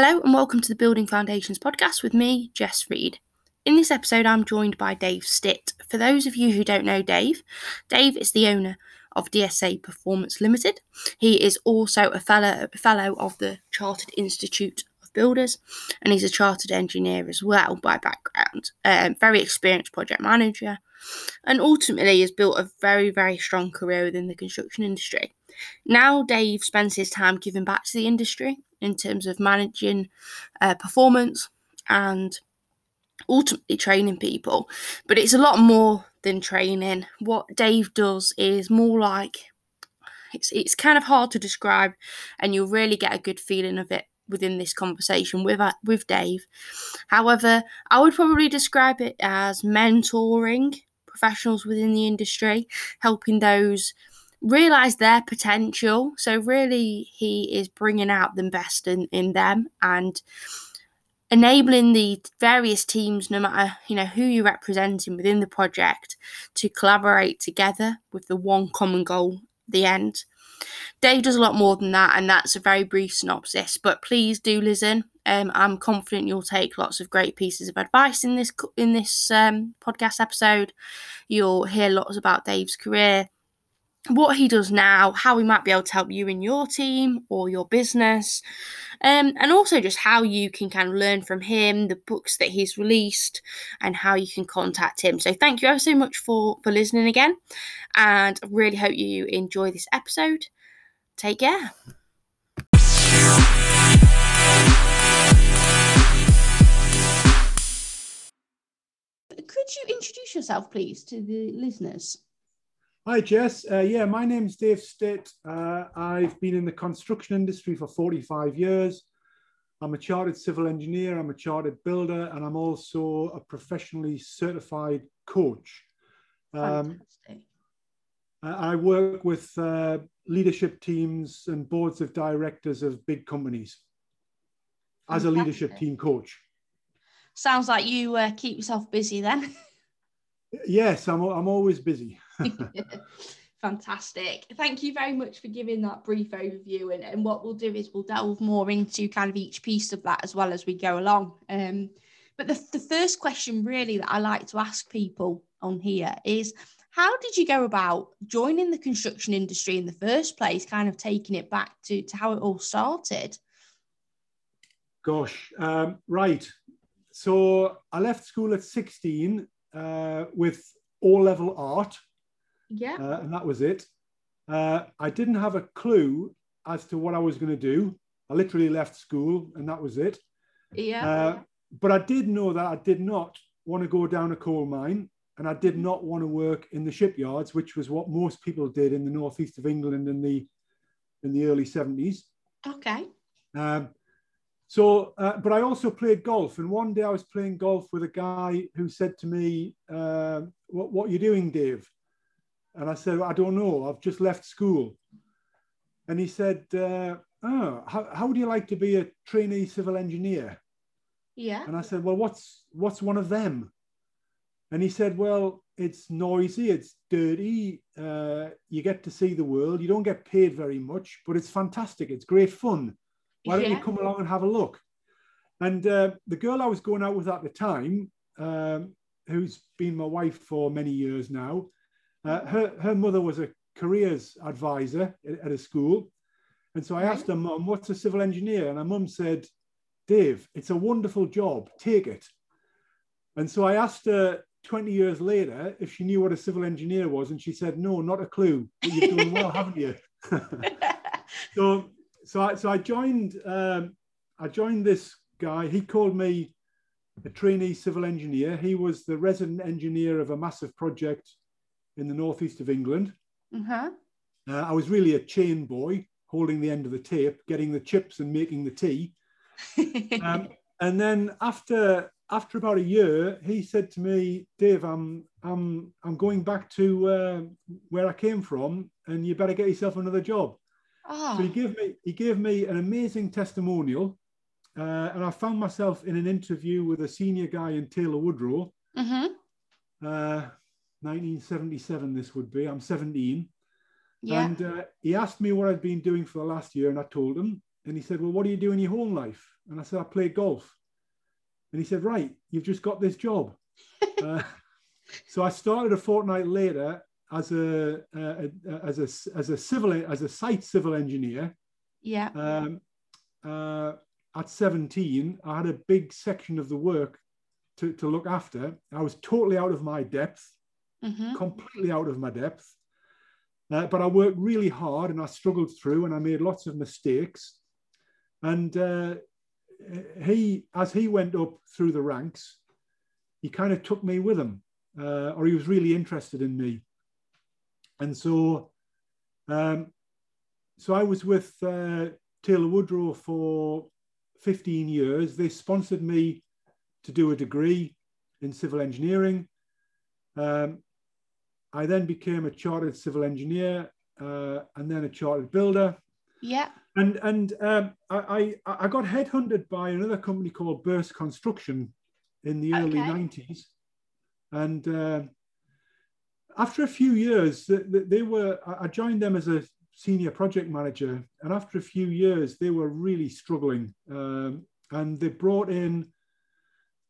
Hello and welcome to the Building Foundations podcast with me, Jess Reed. In this episode, I'm joined by Dave Stitt. For those of you who don't know Dave, Dave is the owner of DSA Performance Limited. He is also a fellow, fellow of the Chartered Institute of Builders and he's a chartered engineer as well by background. Um, very experienced project manager and ultimately has built a very, very strong career within the construction industry. Now, Dave spends his time giving back to the industry in terms of managing uh, performance and ultimately training people. But it's a lot more than training. What Dave does is more like it's it's kind of hard to describe, and you'll really get a good feeling of it within this conversation with uh, with Dave. However, I would probably describe it as mentoring professionals within the industry, helping those realize their potential. So, really, he is bringing out the best in, in them and enabling the various teams, no matter you know who you're representing within the project, to collaborate together with the one common goal, the end. Dave does a lot more than that, and that's a very brief synopsis. But please do listen. Um, I'm confident you'll take lots of great pieces of advice in this in this um, podcast episode. You'll hear lots about Dave's career, what he does now, how he might be able to help you in your team or your business, um, and also just how you can kind of learn from him, the books that he's released, and how you can contact him. So thank you ever so much for for listening again, and really hope you enjoy this episode. Take care. Could you introduce yourself, please, to the listeners? Hi, Jess. Uh, yeah, my name's Dave Stitt. Uh, I've been in the construction industry for 45 years. I'm a chartered civil engineer, I'm a chartered builder, and I'm also a professionally certified coach. Um, I work with uh, leadership teams and boards of directors of big companies as a leadership team coach. Sounds like you uh, keep yourself busy then. yes, I'm, I'm always busy. Fantastic. Thank you very much for giving that brief overview. And, and what we'll do is we'll delve more into kind of each piece of that as well as we go along. Um, but the, the first question, really, that I like to ask people on here is how did you go about joining the construction industry in the first place, kind of taking it back to, to how it all started? Gosh, um, right. So I left school at 16 uh, with all level art yeah. Uh, and that was it. Uh, I didn't have a clue as to what I was going to do. I literally left school and that was it. Yeah. Uh, but I did know that I did not want to go down a coal mine and I did not want to work in the shipyards, which was what most people did in the northeast of England in the in the early 70s. Okay. Um, so, uh, but I also played golf, and one day I was playing golf with a guy who said to me, uh, "What what are you doing, Dave?" And I said, I don't know, I've just left school. And he said, uh, Oh, how, how would you like to be a trainee civil engineer? Yeah. And I said, Well, what's what's one of them? And he said, Well, it's noisy, it's dirty, uh, you get to see the world, you don't get paid very much, but it's fantastic, it's great fun. Why don't yeah. you come along and have a look? And uh, the girl I was going out with at the time, um, who's been my wife for many years now, uh, her, her mother was a careers advisor at, at a school. And so I asked her mum, what's a civil engineer? And her mum said, Dave, it's a wonderful job, take it. And so I asked her 20 years later if she knew what a civil engineer was. And she said, no, not a clue. But you've done well, haven't you? so, so I, so I joined, um, I joined this guy. He called me a trainee civil engineer. He was the resident engineer of a massive project in the northeast of England. Uh-huh. Uh, I was really a chain boy, holding the end of the tape, getting the chips and making the tea. um, and then after after about a year, he said to me, "Dave, I'm I'm I'm going back to uh, where I came from, and you better get yourself another job." Oh. So he gave me he gave me an amazing testimonial, uh, and I found myself in an interview with a senior guy in Taylor Woodrow. Mm-hmm. Uh, 1977 this would be i'm 17 yeah. and uh, he asked me what i'd been doing for the last year and i told him and he said, Well, what do you do in your home life? And I said, I play golf. And he said, Right, you've just got this job. uh, so I started a fortnight later as a, uh, as a as a civil as a site civil engineer. Yeah. Um, uh, at 17, I had a big section of the work to, to look after. I was totally out of my depth, Mm-hmm. completely out of my depth. Uh, but I worked really hard and I struggled through and I made lots of mistakes. And uh, he, as he went up through the ranks, he kind of took me with him, uh, or he was really interested in me. And so, um, so I was with uh, Taylor Woodrow for 15 years. They sponsored me to do a degree in civil engineering. Um, I then became a chartered civil engineer uh, and then a chartered builder. Yeah. And and um, I, I I got headhunted by another company called Birse Construction in the early Okay. 90s. And uh, after a few years, th- th- they were I I joined them as a senior project manager. And after a few years, they were really struggling. Um, and they brought in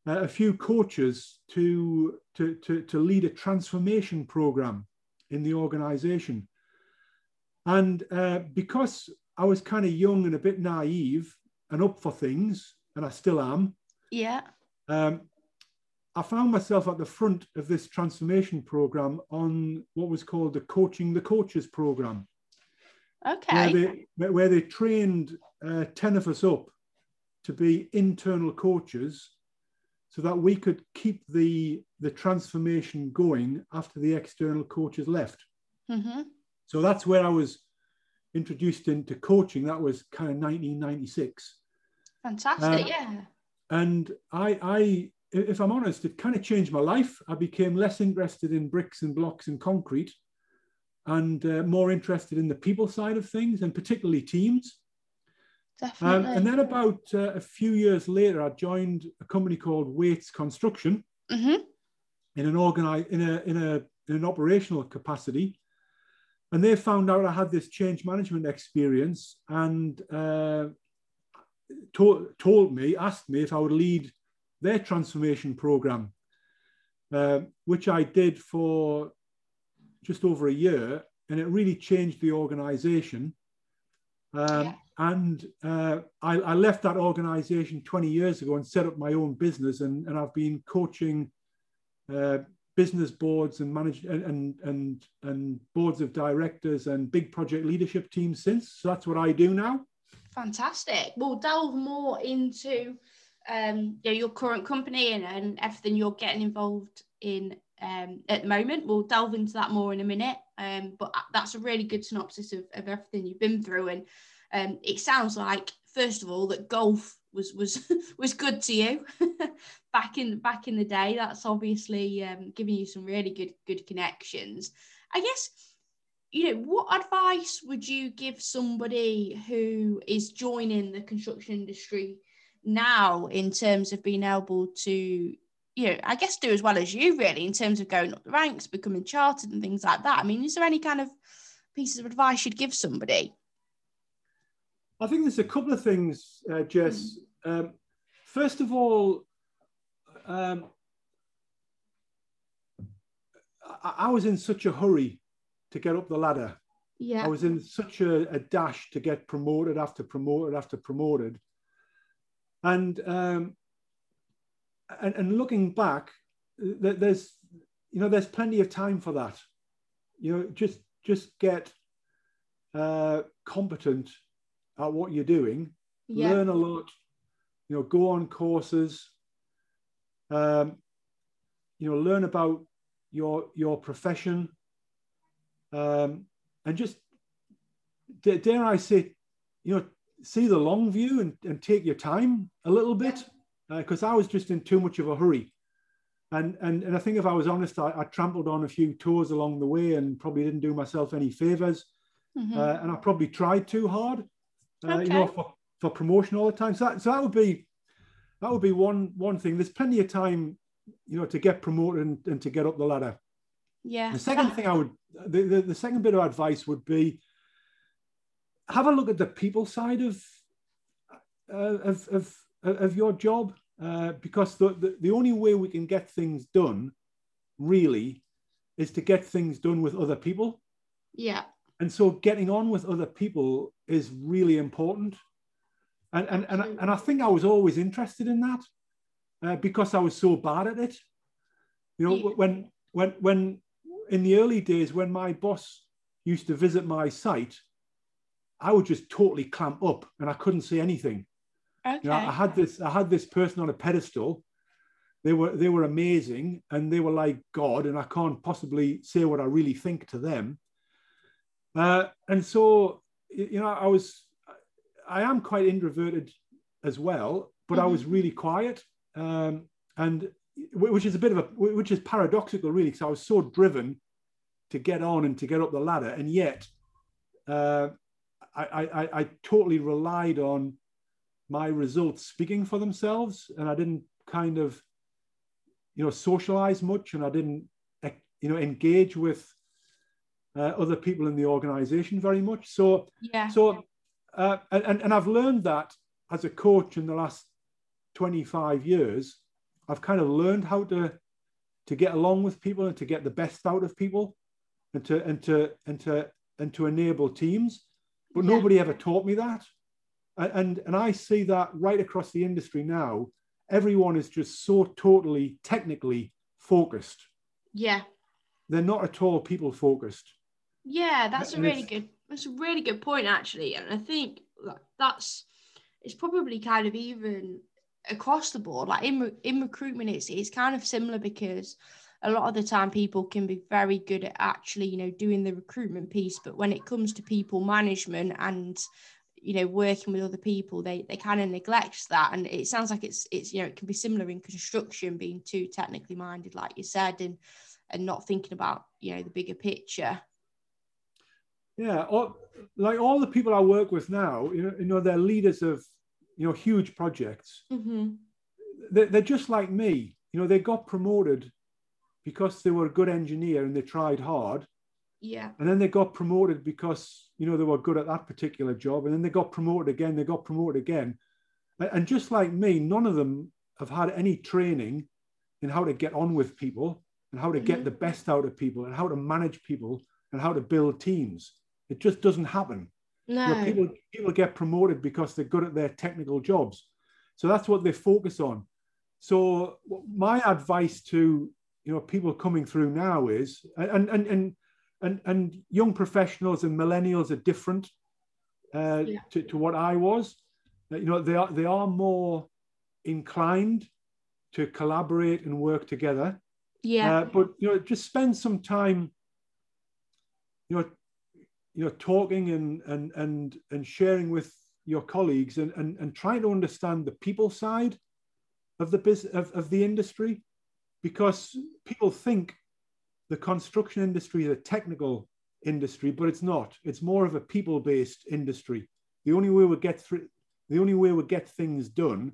uh, a few coaches to, to, to, to lead a transformation program in the organization. And uh, because I was kind of young and a bit naive and up for things, and I still am, Yeah. um, I found myself at the front of this transformation program on what was called the Coaching the Coaches program where Okay. they where- where they trained uh, 10 of us up to be internal coaches so that we could keep the the transformation going after the external coaches left Mm-hmm. so that's where i was introduced into coaching that was kind of 1996 Fantastic. Um, yeah. and i i if i'm honest it kind of changed my life i became less interested in bricks and blocks and concrete and uh, more interested in the people side of things and particularly teams Um, and then about uh, a few years later, I joined a company called Wates Construction mm-hmm. in an organize in a in a in an operational capacity, and they found out I had this change management experience and uh, told told me asked me if I would lead their transformation program, uh, which I did for just over a year, and it really changed the organization. Um, Yeah. And uh, I, I left that organization 20 years ago and set up my own business. And, and I've been coaching uh, business boards and manage and, and, and, and boards of directors and big project leadership teams since. So that's what I do now. Fantastic. We'll delve more into um, you know, your current company and, and everything you're getting involved in um, at the moment. We'll delve into that more in a minute. Um, but that's a really good synopsis of, of everything you've been through. And um, it sounds like, first of all, that golf was was was good to you back in back in the day. That's obviously um, giving you some really good good connections. I guess you know, what advice would you give somebody who is joining the construction industry now in terms of being able to, you know, I guess do as well as you really in terms of going up the ranks, becoming chartered and things like that? I mean, is there any kind of pieces of advice you'd give somebody? I think there's a couple of things, uh, Jess. Um, first of all, um, I, I was in such a hurry to get up the ladder. Yeah. I was in such a, a dash to get promoted after promoted after promoted. And um, and, and looking back, there's you know there's plenty of time for that. You know, just just get uh, competent at what you're doing, yeah. learn a lot. You know, go on courses. Um, you know, learn about your your profession um, and just da- dare I say, you know, see the long view and, and take your time a little bit because I was just in too much of a hurry. And, and, and I think if I was honest, I, I trampled on a few toes along the way and probably didn't do myself any favors. Mhm. Uh, and I probably tried too hard, uh, you know, for, for promotion all the time. So that, so that would be that would be one one thing. There's plenty of time, you know, to get promoted and, and to get up the ladder. yeah. The second thing I would, the, the, the second bit of advice would be have a look at the people side of uh, of, of, of your job uh, because the, the, the only way we can get things done really is to get things done with other people. Yeah. And so getting on with other people is really important. And, and, and, and I think I was always interested in that uh, because I was so bad at it. You know, yeah. when, when, when in the early days, when my boss used to visit my site, I would just totally clamp up and I couldn't see anything. Okay. You know, I had this, I had this person on a pedestal. They were, they were amazing and they were like God, and I can't possibly say what I really think to them. Uh, and so, you know, I was, I am quite introverted as well, but mm-hmm. I was really quiet. Um, and which is a bit of a, which is paradoxical, really, because I was so driven to get on and to get up the ladder. And yet, uh, I, I, I totally relied on my results speaking for themselves. And I didn't kind of, you know, socialize much and I didn't, you know, engage with uh, other people in the organization very much. So, yeah. So, uh, and, and I've learned that as a coach in the last 25 years, I've kind of learned how to to get along with people and to get the best out of people and to and to and to and to enable teams. But yeah. nobody ever taught me that. And, and I see that right across the industry now. Everyone is just so totally technically focused. Yeah. They're not at all people focused. Yeah, that's and a really good that's a really good point actually. And I think that's it's probably kind of even across the board. Like in in recruitment, it's it's kind of similar because a lot of the time people can be very good at actually you know doing the recruitment piece, but when it comes to people management and you know working with other people they they kind of neglect that and it sounds like it's it's you know it can be similar in construction being too technically minded like you said and and not thinking about you know the bigger picture yeah all, like all the people i work with now you know, you know they're leaders of you know, huge projects. Mm-hmm. They're, they're just like me. You know, they got promoted because they were a good engineer and they tried hard. Yeah. And then they got promoted because, you know, they were good at that particular job. And then they got promoted again, they got promoted again. And just like me, none of them have had any training in how to get on with people and how to mm-hmm. get the best out of people and how to manage people and how to build teams. It just doesn't happen. No. You know, people people get promoted because they're good at their technical jobs. So that's what they focus on. So my advice to you know people coming through now is and and and and, and young professionals and millennials are different uh, yeah. to, to what I was. You know they are they are more inclined to collaborate and work together. Yeah. Uh, but you know just spend some time you know you know talking and and and and sharing with your colleagues and and, and trying to understand the people side of the business of, of the industry because people think the construction industry is a technical industry but it's not it's more of a people based industry the only way we get through the only way we get things done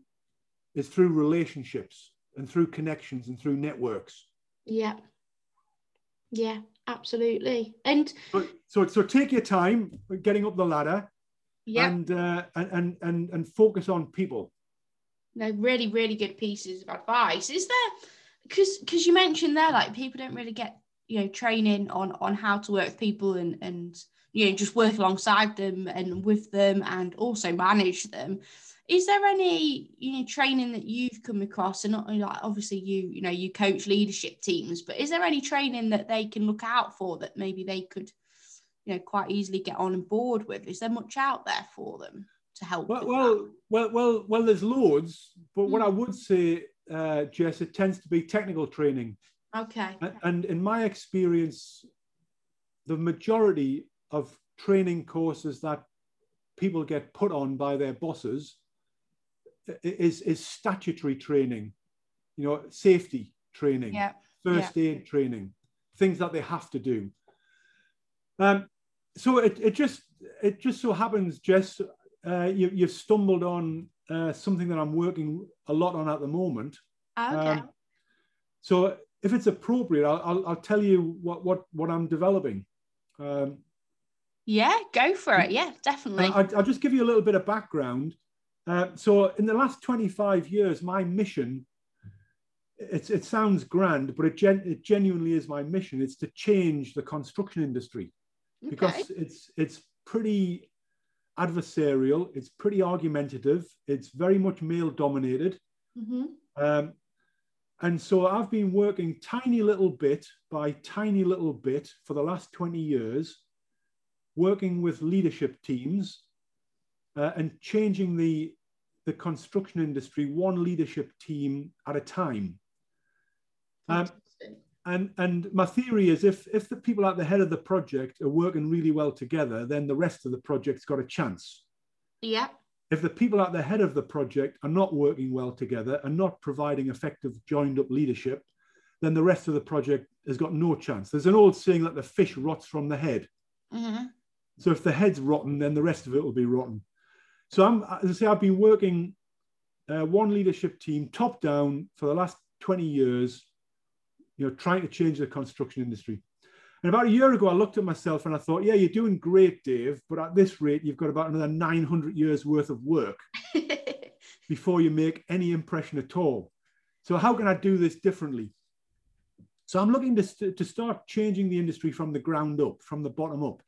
is through relationships and through connections and through networks yeah yeah absolutely. And so, so, so take your time getting up the ladder. Yeah. And, uh, and and and and focus on people. No, really, really good pieces of advice. Is there because because you mentioned there like people don't really get you know training on on how to work with people and and you know just work alongside them and with them and also manage them is there any you know training that you've come across and not like obviously you you know you coach leadership teams but is there any training that they can look out for that maybe they could you know quite easily get on board with is there much out there for them to help well well, well well well there's loads but mm. what i hmm. would say uh, jess it tends to be technical training okay and in my experience the majority of training courses that people get put on by their bosses is is statutory training, you know, safety training, yeah. first yeah. aid training, things that they have to do. Um, so it, it just it just so happens, Jess, uh, you, you've stumbled on uh, something that I'm working a lot on at the moment. Okay. Um, so if it's appropriate, I'll, I'll, I'll, tell you what, what, what I'm developing. Um, yeah, go for it. Yeah, definitely. I, will just give you a little bit of background. Uh, so in the last 25 years, my mission, it's, it sounds grand, but it, gen, it genuinely is my mission. It's to change the construction industry Okay. because it's it's pretty adversarial, it's pretty argumentative, it's very much male dominated. Mhm. Um, and so I've been working tiny little bit by tiny little bit for the last 20 years, working with leadership teams uh, and changing the, the construction industry one leadership team at a time. Um, and, and my theory is if, if the people at the head of the project are working really well together, then the rest of the project's got a chance. yeah. If the people at the head of the project are not working well together and not providing effective joined up leadership, then the rest of the project has got no chance. There's an old saying that the fish rots from the head. Mhm. So if the head's rotten, then the rest of it will be rotten. So I'm, as I say, I've been working uh, one leadership team top down for the last 20 years, you know, trying to change the construction industry. And about a year ago, I looked at myself and I thought, yeah, you're doing great, Dave, but at this rate, you've got about another 900 years worth of work before you make any impression at all. So how can I do this differently? So I'm looking to, to start changing the industry from the ground up, from the bottom up.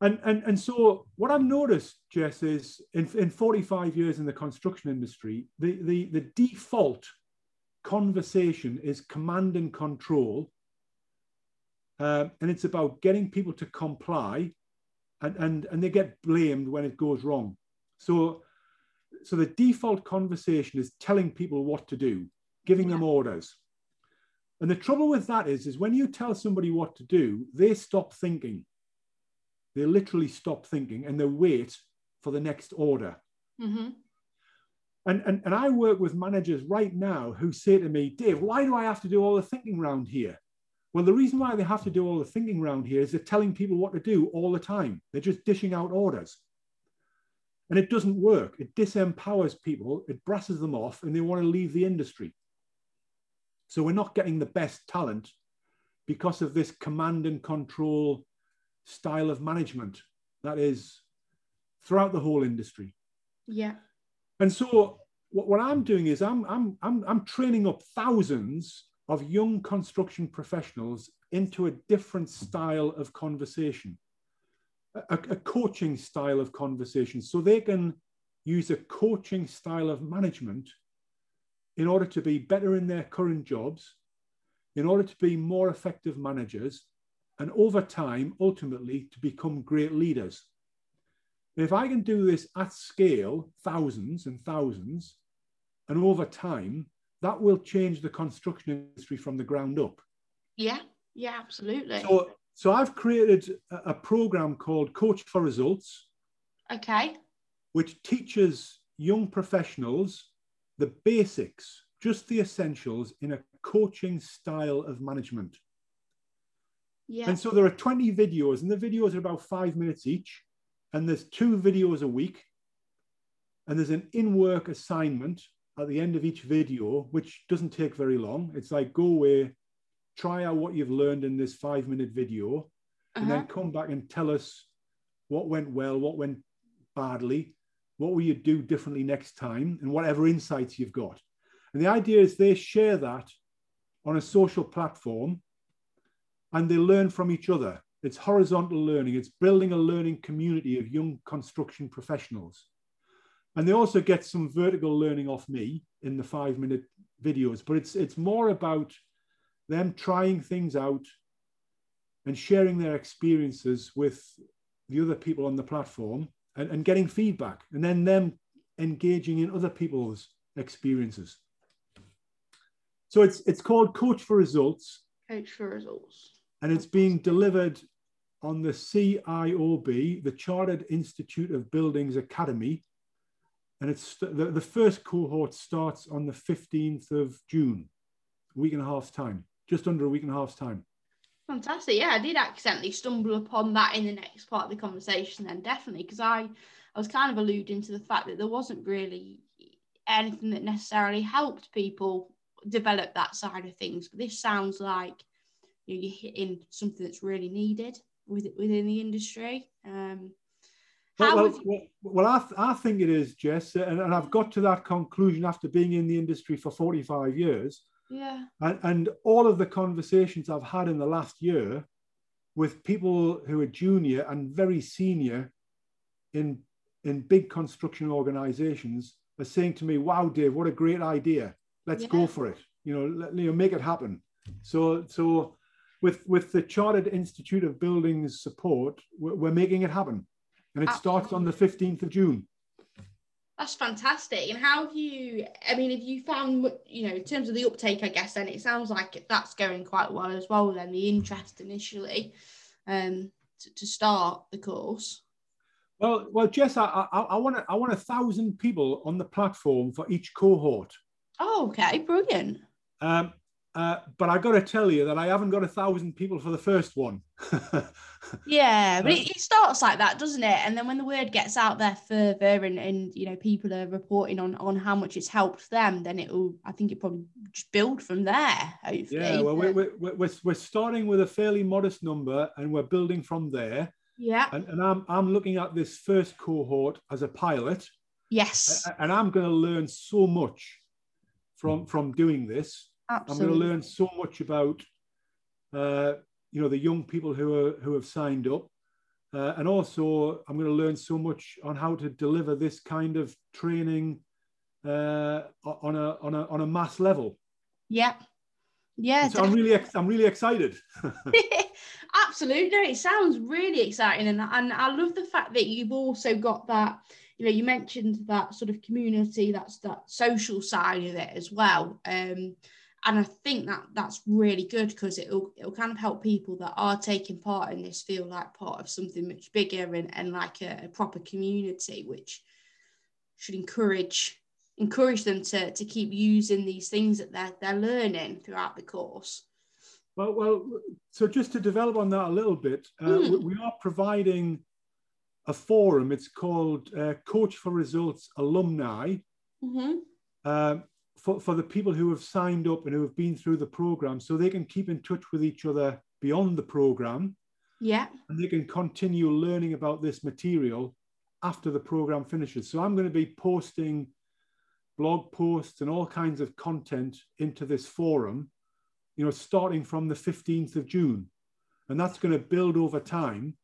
And, and, and so what I've noticed, Jess, is in, in 45 years in the construction industry, the, the, the default conversation is command and control. Uh, and it's about getting people to comply and, and, and they get blamed when it goes wrong. So so the default conversation is telling people what to do, giving them orders. And the trouble with that is, is when you tell somebody what to do, they stop thinking. They literally stop thinking and they wait for the next order. Mhm. And, and, and I work with managers right now who say to me, Dave, why do I have to do all the thinking round here? Well, the reason why they have to do all the thinking round here is they're telling people what to do all the time. They're just dishing out orders. And it doesn't work. It disempowers people, it brasses them off, and they want to leave the industry. So we're not getting the best talent because of this command and control style of management that is throughout the whole industry. Yeah. And so what, what I'm doing is I'm, I'm, I'm, I'm training up thousands of young construction professionals into a different style of conversation, a, a coaching style of conversation, so they can use a coaching style of management in order to be better in their current jobs, in order to be more effective managers, and over time, ultimately, to become great leaders. If I can do this at scale, thousands and thousands, and over time, that will change the construction industry from the ground up. Yeah. Yeah. Absolutely. So, so I've created a, a program called Coach for Results, okay. which teaches young professionals the basics, just the essentials in a coaching style of management. Yeah. And so there are 20 videos, and the videos are about five minutes each. And there's two videos a week. And there's an in work assignment at the end of each video, which doesn't take very long. It's like go away, try out what you've learned in this five minute video, and Uh-huh. then come back and tell us what went well, what went badly, what will you do differently next time, and whatever insights you've got. And the idea is they share that on a social platform and they learn from each other. It's horizontal learning, it's building a learning community of young construction professionals. And they also get some vertical learning off me in the five minute videos, but it's, it's more about them trying things out and sharing their experiences with the other people on the platform and, and getting feedback, and then them engaging in other people's experiences. So it's, it's called Coach for Results Coach for results. and it's being delivered on the CIOB, the Chartered Institute of Buildings Academy. And it's the, the first cohort starts on the 15th of June, a week and a half's time, just under a week and a half's time. Fantastic. Yeah, I did accidentally stumble upon that in the next part of the conversation then definitely because I I was kind of alluding to the fact that there wasn't really anything that necessarily helped people develop that side of things. But this sounds like you you're hitting something that's really needed with, within the industry. Um, Well, well, well, well, I, th- I think it is, Jess, uh, and, and I've got to that conclusion after being in the industry for 45 years. Yeah. And, and all of the conversations I've had in the last year with people who are junior and very senior in, in big construction organizations are saying to me, wow, Dave, what a great idea. Let's yeah. go for it. You know, let, you know, make it happen. So, so with, with the Chartered Institute of Buildings support, we're, we're making it happen. And it Absolutely. starts on the 15th of June. That's fantastic. And how have you, I mean, have you found, you know, in terms of the uptake, I guess, then it sounds like that's going quite well as well, then the interest initially um, to, to start the course? Well, well, Jess, I, I, I, want a, I want a thousand people on the platform for each cohort. Oh, okay, brilliant. Um, uh, but I've got to tell you that I haven't got a thousand people for the first one. yeah, but it, it, starts like that, doesn't it? And then when the word gets out there further, and, and you know people are reporting on on how much it's helped them, then it'll. I think it probably just build from there. Hopefully. Yeah, well, we're, we're, we're, we're starting with a fairly modest number, and we're building from there. Yeah. And, and I'm I'm looking at this first cohort as a pilot. Yes. And I'm going to learn so much from from doing this Absolutely. I'm going to learn so much about, uh, you know, the young people who are who have signed up, uh, and also I'm going to learn so much on how to deliver this kind of training uh, on a on a on a mass level. Yeah, yeah. So I'm really I'm really excited. Absolutely, it sounds really exciting, and and I love the fact that you've also got that you know you mentioned that sort of community that's that social side of it as well um and I think that that's really good because it'll it'll kind of help people that are taking part in this feel like part of something much bigger and, and like a, a proper community, which should encourage encourage them to to keep using these things that they're they're learning throughout the course. Well, well, so just to develop on that a little bit, uh, mm. we are providing a forum. It's called uh, Coach for Results Alumni. Mm-hmm. Um, for, for the people who have signed up and who have been through the program so they can keep in touch with each other beyond the program. Yeah. And they can continue learning about this material after the program finishes. So I'm going to be posting blog posts and all kinds of content into this forum, you know, starting from the 15th of June. And that's going to build over time.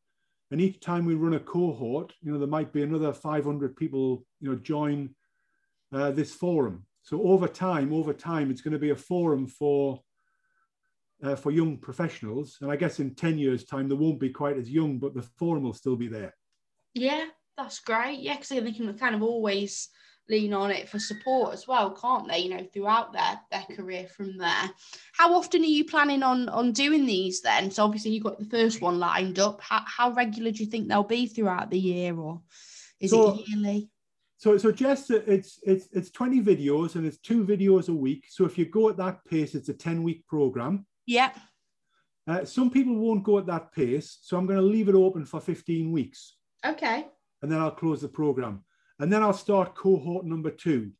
And each time we run a cohort, you know, there might be another 500 people, you know, join uh, this forum. So over time, over time, it's going to be a forum for uh, for young professionals. And I guess in 10 years' time, they won't be quite as young, but the forum will still be there. Yeah, that's great. Yeah, because they can kind of always lean on it for support as well, can't they? You know, throughout their their career from there. How often are you planning on on doing these then? So obviously you got the first one lined up. How how regular do you think they'll be throughout the year, or is so, it yearly? So, so just it's it's it's 20 videos and it's two videos a week. So if you go at that pace, it's a 10 week program. Yeah. Uh, some people won't go at that pace, so I'm going to leave it open for 15 weeks. Okay. And then I'll close the program, and then I'll start cohort number two.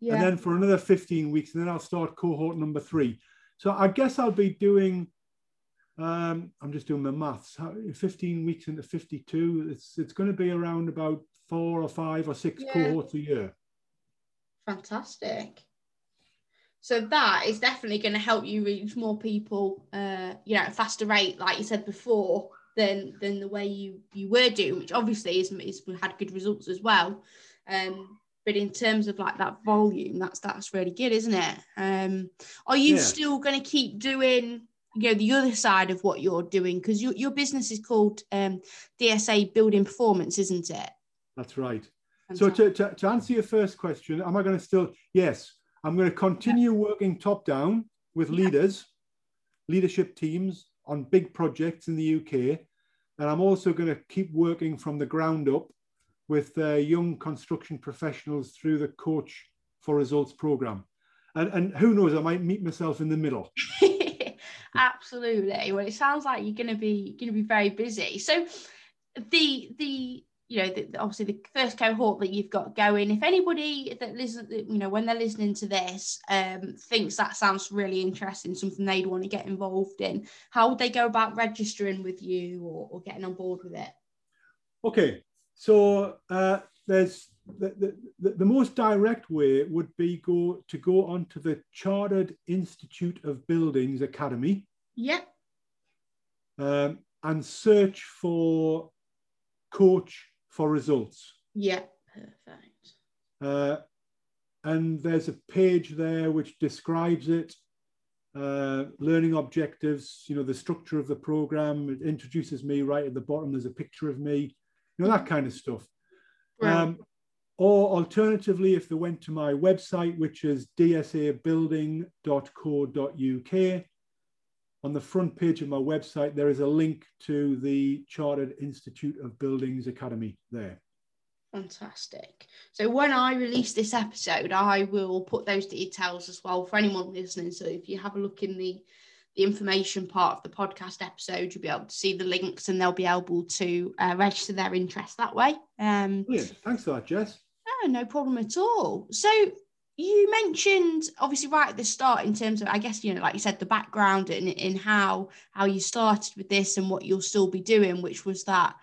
Yeah. And then for another 15 weeks, and then I'll start cohort number three. So I guess I'll be doing. Um, I'm just doing my maths. 15 weeks into 52, it's it's going to be around about four or five or six yeah. cohorts a year. Fantastic. So that is definitely going to help you reach more people, uh, you know, at a faster rate, like you said before, than than the way you you were doing, which obviously is, is had good results as well. Um, but in terms of like that volume, that's that's really good, isn't it? Um, are you yeah. still going to keep doing you know the other side of what you're doing because your, your business is called um, DSA Building Performance, isn't it? That's right. So to, to, to, answer your first question, am I going to still, yes, I'm going to continue yeah. working top down with yeah. leaders, leadership teams on big projects in the UK. And I'm also going to keep working from the ground up with uh, young construction professionals through the Coach for Results program. And, and who knows, I might meet myself in the middle. Absolutely. Well, it sounds like you're going to be going to be very busy. So the the you know, the, obviously the first cohort that you've got going. If anybody that listen, you know, when they're listening to this, um, thinks that sounds really interesting, something they'd want to get involved in, how would they go about registering with you or, or getting on board with it? Okay, so uh, there's the, the, the most direct way would be go to go onto the Chartered Institute of Buildings Academy. Yeah. Um, and search for coach for results. Yeah, perfect. Uh, and there's a page there which describes it, uh, learning objectives, you know, the structure of the program. It introduces me right at the bottom. There's a picture of me, you know, that kind of stuff. Um, or alternatively, if they went to my website, which is dsabuilding.co.uk, on the front page of my website, there is a link to the Chartered Institute of Buildings Academy there. Fantastic. So when I release this episode, I will put those details as well for anyone listening. So if you have a look in the the information part of the podcast episode, you'll be able to see the links and they'll be able to uh, register their interest that way. Um, Brilliant. Thanks for that, Jess. No, no problem at all. So you mentioned obviously right at the start in terms of I guess you know like you said the background in in how how you started with this and what you'll still be doing, which was that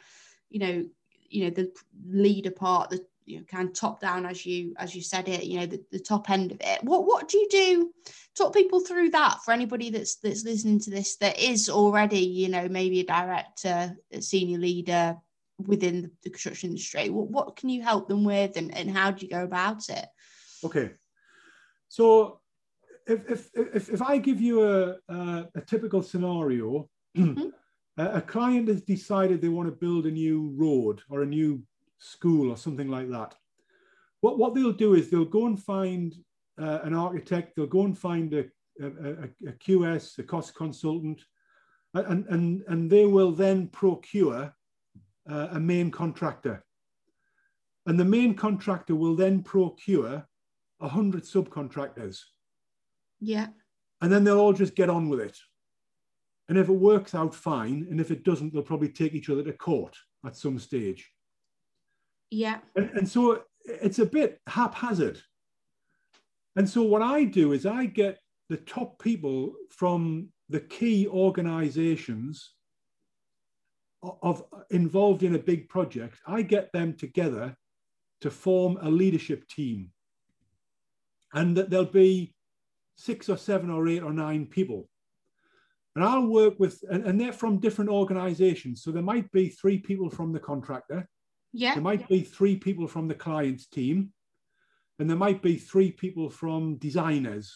you know you know the leader part the you know kind of top down as you as you said it you know the, the top end of it. What what do you do? Talk people through that for anybody that's that's listening to this that is already you know maybe a director a senior leader within the construction industry. What, what can you help them with and, and how do you go about it? Okay so if if if, if i give you a a, a typical scenario mm-hmm. a, a client has decided they want to build a new road or a new school or something like that what what they'll do is they'll go and find uh, an architect they'll go and find a, a, a qs a cost consultant and, and, and they will then procure uh, a main contractor. And the main contractor will then procure 100 subcontractors. Yeah. And then they'll all just get on with it. And if it works out, fine. And if it doesn't, they'll probably take each other to court at some stage. Yeah. And, and so it's a bit haphazard. And so what I do is I get the top people from the key organizations of involved in a big project, I get them together to form a leadership team. And that there'll be six or seven or eight or nine people. And I'll work with, and, and, they're from different organizations. So there might be three people from the contractor. Yeah. There might be three people from the client's team. And there might be three people from designers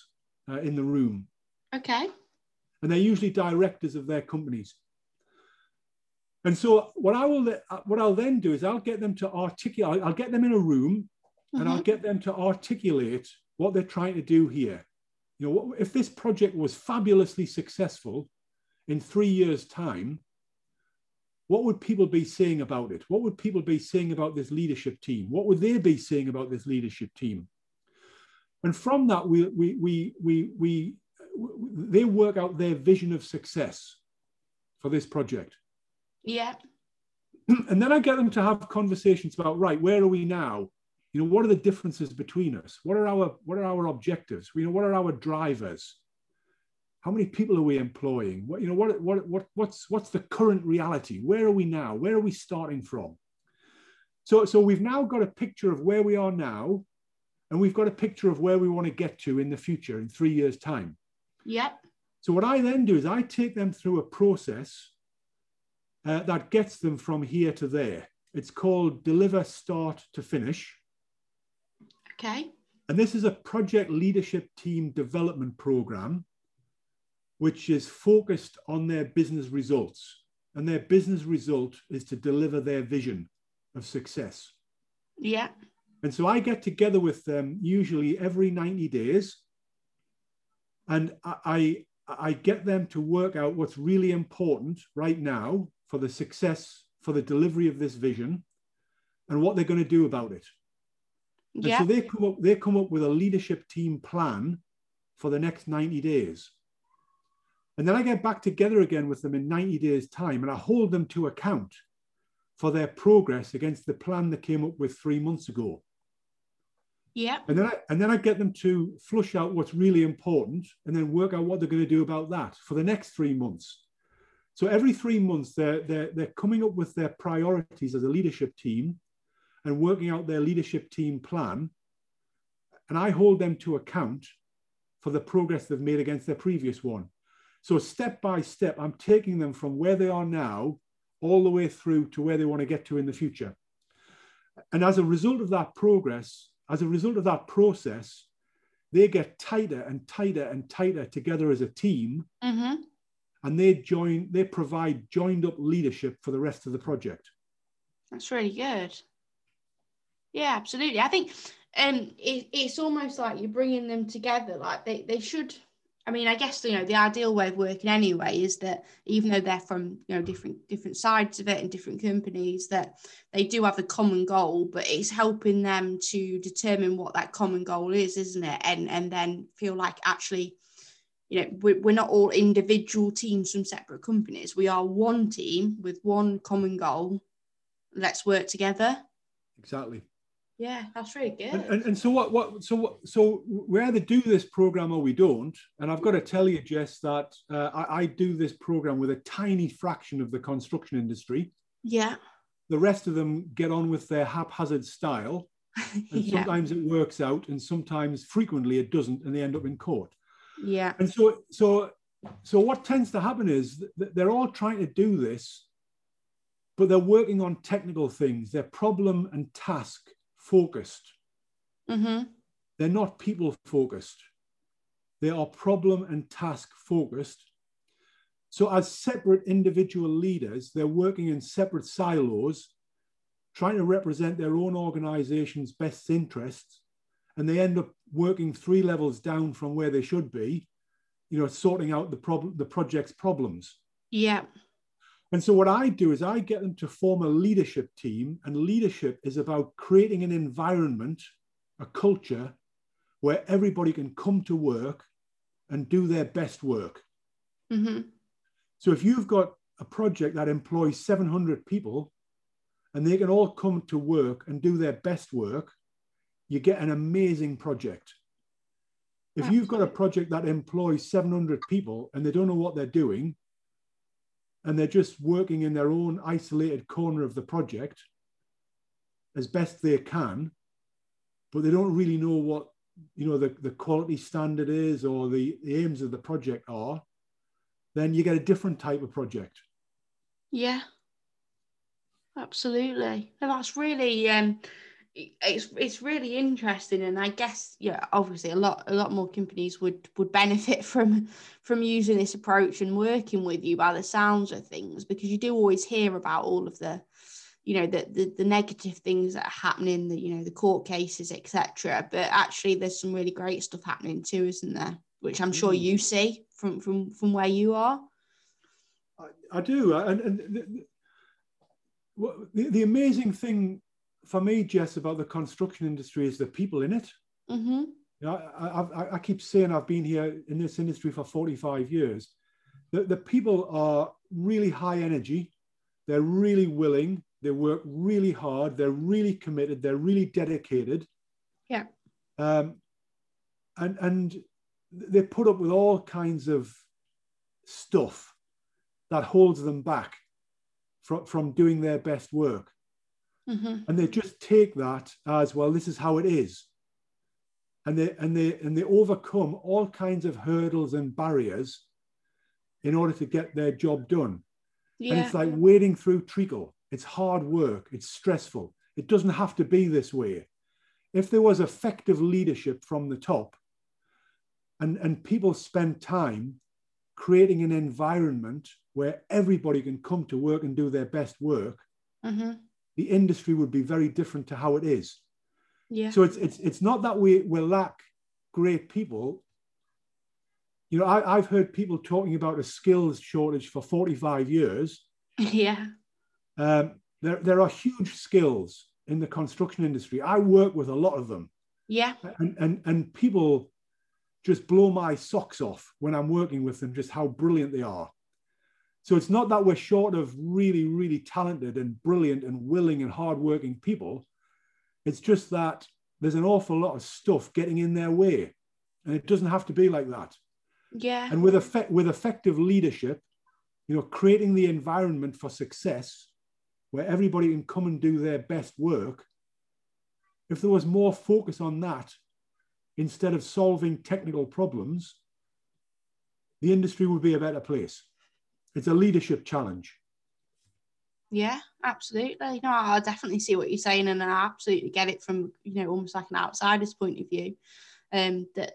uh, in the room. Okay. And they're usually directors of their companies. And so what I will, what I'll then do is I'll get them to articulate. I'll get them in a room, and mm-hmm. I'll get them to articulate what they're trying to do here. You know, if this project was fabulously successful in three years' time, what would people be saying about it? What would people be saying about this leadership team? What would they be saying about this leadership team? And from that, we, we, we, we, we, they work out their vision of success for this project. Yeah. And then I get them to have conversations about right, where are we now? You know, what are the differences between us? What are our what are our objectives? You know, what are our drivers? How many people are we employing? What you know, what what what what's what's the current reality? Where are we now? Where are we starting from? So so we've now got a picture of where we are now, and we've got a picture of where we want to get to in the future in three years' time. Yep. So what I then do is I take them through a process uh, that gets them from here to there. It's called Deliver Start to Finish. Okay. And this is a project leadership team development program, which is focused on their business results. And their business result is to deliver their vision of success. Yeah. And so I get together with them usually every 90 days. And I, I get them to work out what's really important right now for the success, for the delivery of this vision, and what they're going to do about it. Yeah. And so they come up, they come up with a leadership team plan for the next 90 days. And then I get back together again with them in 90 days' time and I hold them to account for their progress against the plan they came up with three months ago. Yeah. And then I and then I get them to flush out what's really important and then work out what they're going to do about that for the next three months. So every three months, they're, they're, they're coming up with their priorities as a leadership team and working out their leadership team plan. And I hold them to account for the progress they've made against their previous one. So step by step, I'm taking them from where they are now all the way through to where they want to get to in the future. And as a result of that progress, as a result of that process, they get tighter and tighter and tighter together as a team. Mm-hmm. And they join, they provide joined up leadership for the rest of the project. That's really good. Yeah, absolutely. I think um, it, it's almost like you're bringing them together. Like they, they should I mean, I guess you know the ideal way of working anyway is that even though they're from you know different different sides of it and different companies, that they do have a common goal, but it's helping them to determine what that common goal is, isn't it? And and then feel like actually, you know, we're, we're not all individual teams from separate companies. We are one team with one common goal. Let's work together. Exactly. Yeah, that's really good. And, and, and, so what? What? So what? So we either do this program or we don't. And I've got to tell you, Jess, that uh, I, I, do this program with a tiny fraction of the construction industry. Yeah. The rest of them get on with their haphazard style, and yeah. sometimes it works out, and sometimes, frequently, it doesn't, and they end up in court. Yeah. And so, so, so what tends to happen is that they're all trying to do this, but they're working on technical things. Their problem and task focused. Mm-hmm. They're not people focused. They are problem and task focused. So, as separate individual leaders, they're working in separate silos, trying to represent their own organization's best interests, and they end up working three levels down from where they should be, you know, sorting out the problem, the project's problems. Yeah. And so what I do is I get them to form a leadership team, and leadership is about creating an environment, a culture where everybody can come to work and do their best work. Mm-hmm. So if you've got a project that employs 700 people and they can all come to work and do their best work, you get an amazing project. If Absolutely. you've got a project that employs 700 people and they don't know what they're doing, and they're just working in their own isolated corner of the project as best they can, but they don't really know what you know the, the quality standard is or the, the aims of the project are, then you get a different type of project. Yeah, absolutely. And that's really um it's it's really interesting and i guess yeah obviously a lot a lot more companies would would benefit from from using this approach and working with you by the sounds of things because you do always hear about all of the you know the the, the negative things that are happening the you know the court cases etc but actually there's some really great stuff happening too isn't there? Which i'm sure you mm. see from from from where you are. I, I do and, and the, the, the amazing thing for me, Jess, about the construction industry is the people in it. Mm-hmm. You know, I, I, I, keep saying I've been here in this industry for 45 years. The, the people are really high energy. They're really willing. They work really hard. They're really committed. They're really dedicated. Yeah. Um, and, and they put up with all kinds of stuff that holds them back from, from doing their best work. Mm-hmm. And they just take that as well, this is how it is. And they and they and they overcome all kinds of hurdles and barriers in order to get their job done. Yeah. And it's like wading through treacle. It's hard work, it's stressful. It doesn't have to be this way. If there was effective leadership from the top and, and people spend time creating an environment where everybody can come to work and do their best work, mm-hmm the industry would be very different to how it is. Yeah. So it's it's it's not that we we lack great people. You know, I, I've heard people talking about a skills shortage for 45 years. Yeah. Um, there, there are huge skills in the construction industry. I work with a lot of them. Yeah. And and and people just blow my socks off when I'm working with them, just how brilliant they are. So it's not that we're short of really, really talented and brilliant and willing and hardworking people. It's just that there's an awful lot of stuff getting in their way. And it doesn't have to be like that. Yeah. And with effect with effective leadership, you know, creating the environment for success where everybody can come and do their best work, if there was more focus on that instead of solving technical problems, the industry would be a better place. It's a leadership challenge. Yeah, absolutely. No, I definitely see what you're saying, and I absolutely get it from you know almost like an outsider's point of view. Um, that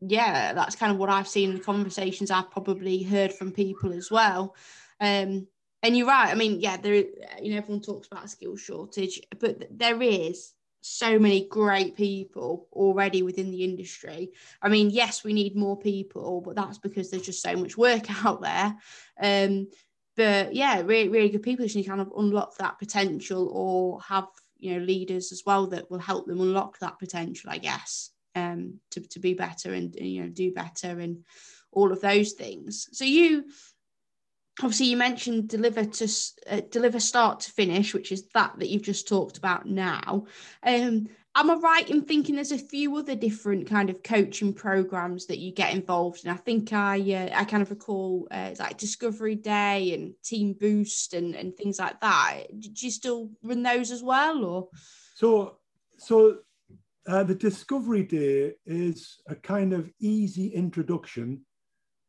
yeah, that's kind of what I've seen in the conversations I've probably heard from people as well. Um, and you're right. I mean, yeah, there. You know, everyone talks about a skill shortage, but there is so many great people already within the industry. I mean, yes, we need more people, but that's because there's just so much work out there. Um, but yeah, really, really good people who kind of unlock that potential or have you know leaders as well that will help them unlock that potential, I guess, um, to to be better and you know do better and all of those things. So you obviously you mentioned deliver to uh, deliver start to finish which is that that you've just talked about now. Um am i right in thinking there's a few other different kind of coaching programs that you get involved in? I think i uh, i kind of recall uh, like discovery day and team boost and and things like that. Do you still run those as well or? So so uh, the discovery day is a kind of easy introduction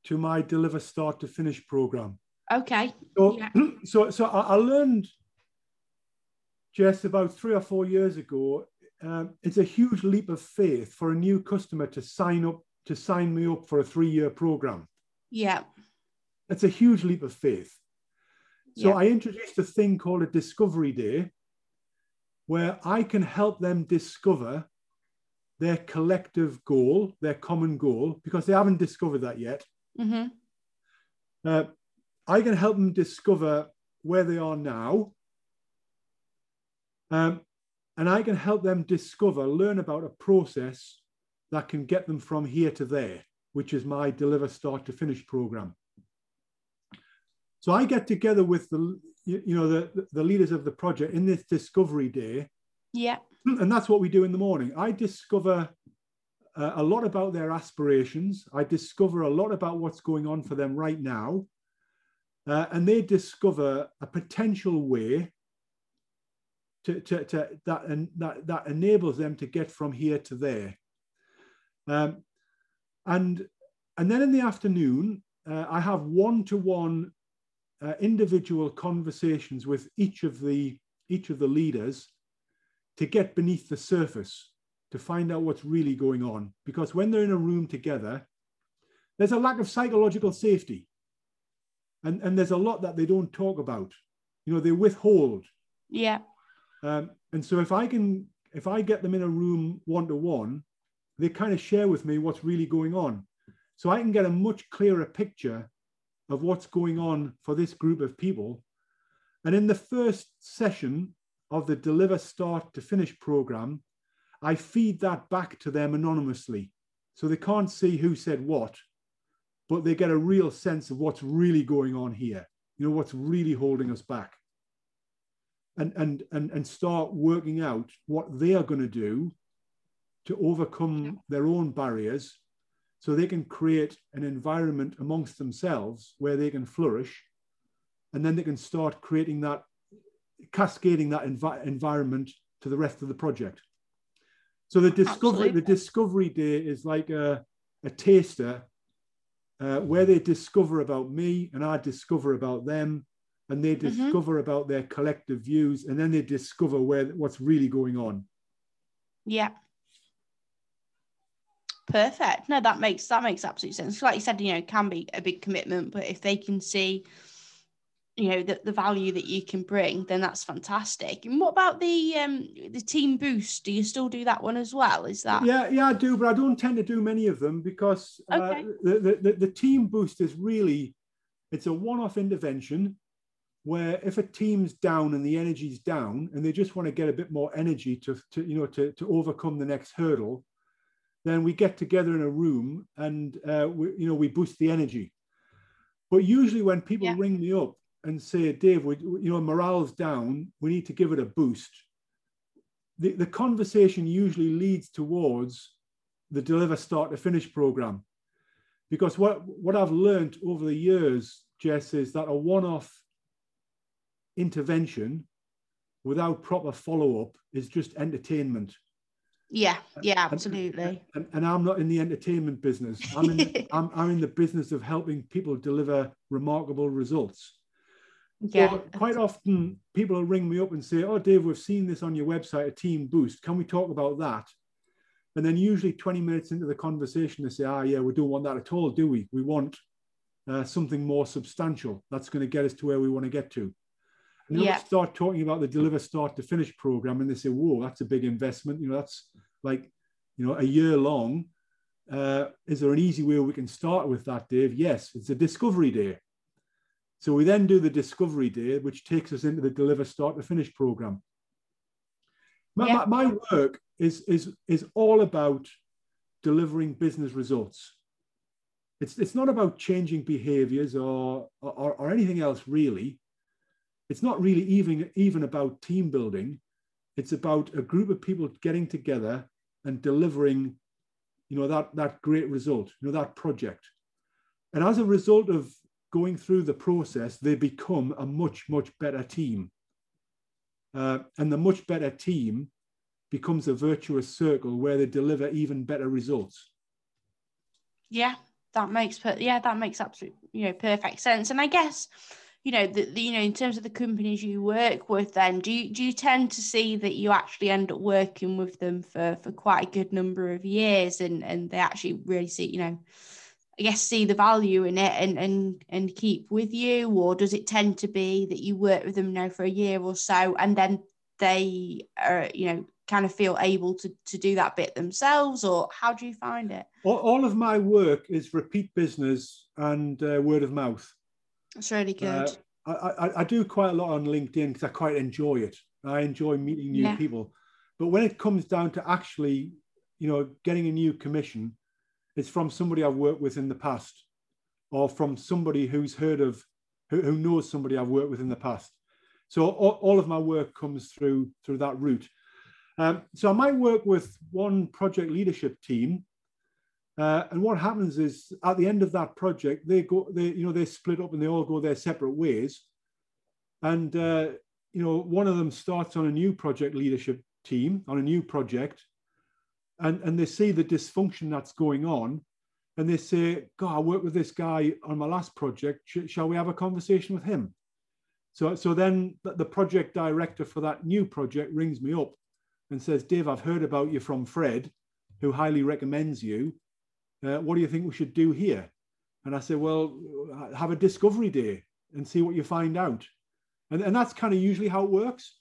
to my deliver start to finish program Okay. So, yeah. so, so I, learned just about three or four years ago. Um, it's a huge leap of faith for a new customer to sign up to sign me up for a three-year program. Yeah. It's a huge leap of faith. So yeah. I introduced a thing called a discovery day, where I can help them discover their collective goal, their common goal, because they haven't discovered that yet. Mm-hmm. Uh, I can help them discover where they are now. Um, and I can help them discover, learn about a process that can get them from here to there, which is my deliver start to finish program. So I get together with the you know the, the leaders of the project in this discovery day. Yeah. And that's what we do in the morning. I discover uh, a lot about their aspirations. I discover a lot about what's going on for them right now. Uh, and they discover a potential way to, to, to that, and that, that enables them to get from here to there. Um, and, and then in the afternoon, uh, I have one-to-one uh, individual conversations with each of the each of the leaders to get beneath the surface to find out what's really going on. Because when they're in a room together, there's a lack of psychological safety and and there's a lot that they don't talk about. You know they withhold. Yeah. Um, and so if i can if i get them in a room one to one they kind of share with me what's really going on. So i can get a much clearer picture of what's going on for this group of people. And in the first session of the deliver start to finish program i feed that back to them anonymously. So they can't see who said what but they get a real sense of what's really going on here, you know, what's really holding us back. And, and, and, and start working out what they are going to do to overcome their own barriers so they can create an environment amongst themselves where they can flourish. And then they can start creating that, cascading that envi- environment to the rest of the project. So the discovery, the discovery day is like a, a taster uh, where they discover about me and I discover about them, and they mm-hmm. discover mm-hmm. about their collective views, and then they discover where what's really going on. Yeah. Perfect. No, that makes that makes absolute sense. Like you said, you know, it can be a big commitment, but if they can see you know the, the value that you can bring then that's fantastic and what about the um the team boost do you still do that one as well is that yeah yeah i do but i don't tend to do many of them because uh, okay. the, the the team boost is really it's a one-off intervention where if a team's down and the energy's down and they just want to get a bit more energy to, to you know to, to overcome the next hurdle then we get together in a room and uh, we, you know we boost the energy but usually when people yeah. ring me up and say, Dave, we, you know, morale's down, we need to give it a boost. The, the conversation usually leads towards the deliver start to finish program. Because what, what I've learned over the years, Jess, is that a one off intervention without proper follow up is just entertainment. Yeah, yeah, absolutely. And, and, and, I'm not in the entertainment business. I'm in, I'm, I'm in the business of helping people deliver remarkable results. Yeah. Quite often people will ring me up and say, Oh, Dave, we've seen this on your website, a team boost. Can we talk about that? And then usually 20 minutes into the conversation, they say, Ah, yeah, we don't want that at all, do we? We want uh, something more substantial. That's going to get us to where we want to get to. And yeah. start talking about the deliver start to finish program, and they say, "Whoa, that's a big investment." You know, that's like, you know, a year long. Uh, is there an easy way we can start with that, Dave? Yes, it's a discovery day. So we then do the discovery day, which takes us into the deliver start to finish program. My, yeah. my, my work is, is, is all about delivering business results. It's, it's not about changing behaviors or, or, or anything else really it's not really even even about team building it's about a group of people getting together and delivering you know that that great result you know that project and as a result of going through the process they become a much much better team. Uh, and the much better team becomes a virtuous circle where they deliver even better results. Yeah that makes per- yeah that makes absolute you know perfect sense. And i guess you know, the, the, you know, in terms of the companies you work with, then do you do you tend to see that you actually end up working with them for for quite a good number of years, and and they actually really see, you know, I guess see the value in it and and and keep with you, or does it tend to be that you work with them now for a year or so, and then they are, you know, kind of feel able to to do that bit themselves, or how do you find it? All, of my work is repeat business and uh, word of mouth. That's really good. Uh, I, I, I, do quite a lot on LinkedIn because I quite enjoy it. I enjoy meeting new yeah. people. But when it comes down to actually, you know, getting a new commission, it's from somebody I've worked with in the past or from somebody who's heard of, who, who knows somebody I've worked with in the past. So all, all of my work comes through through that route. Um, so I might work with one project leadership team uh, and what happens is at the end of that project, they go, they, you know, they split up and they all go their separate ways. And, uh, you know, one of them starts on a new project leadership team on a new project and, and they see the dysfunction that's going on. And they say, God, I worked with this guy on my last project. Sh- shall we have a conversation with him? So, so then the project director for that new project rings me up and says, Dave, I've heard about you from Fred, who highly recommends you uh, what do you think we should do here? And I said, well, have a discovery day and see what you find out. And, and that's kind of usually how it works.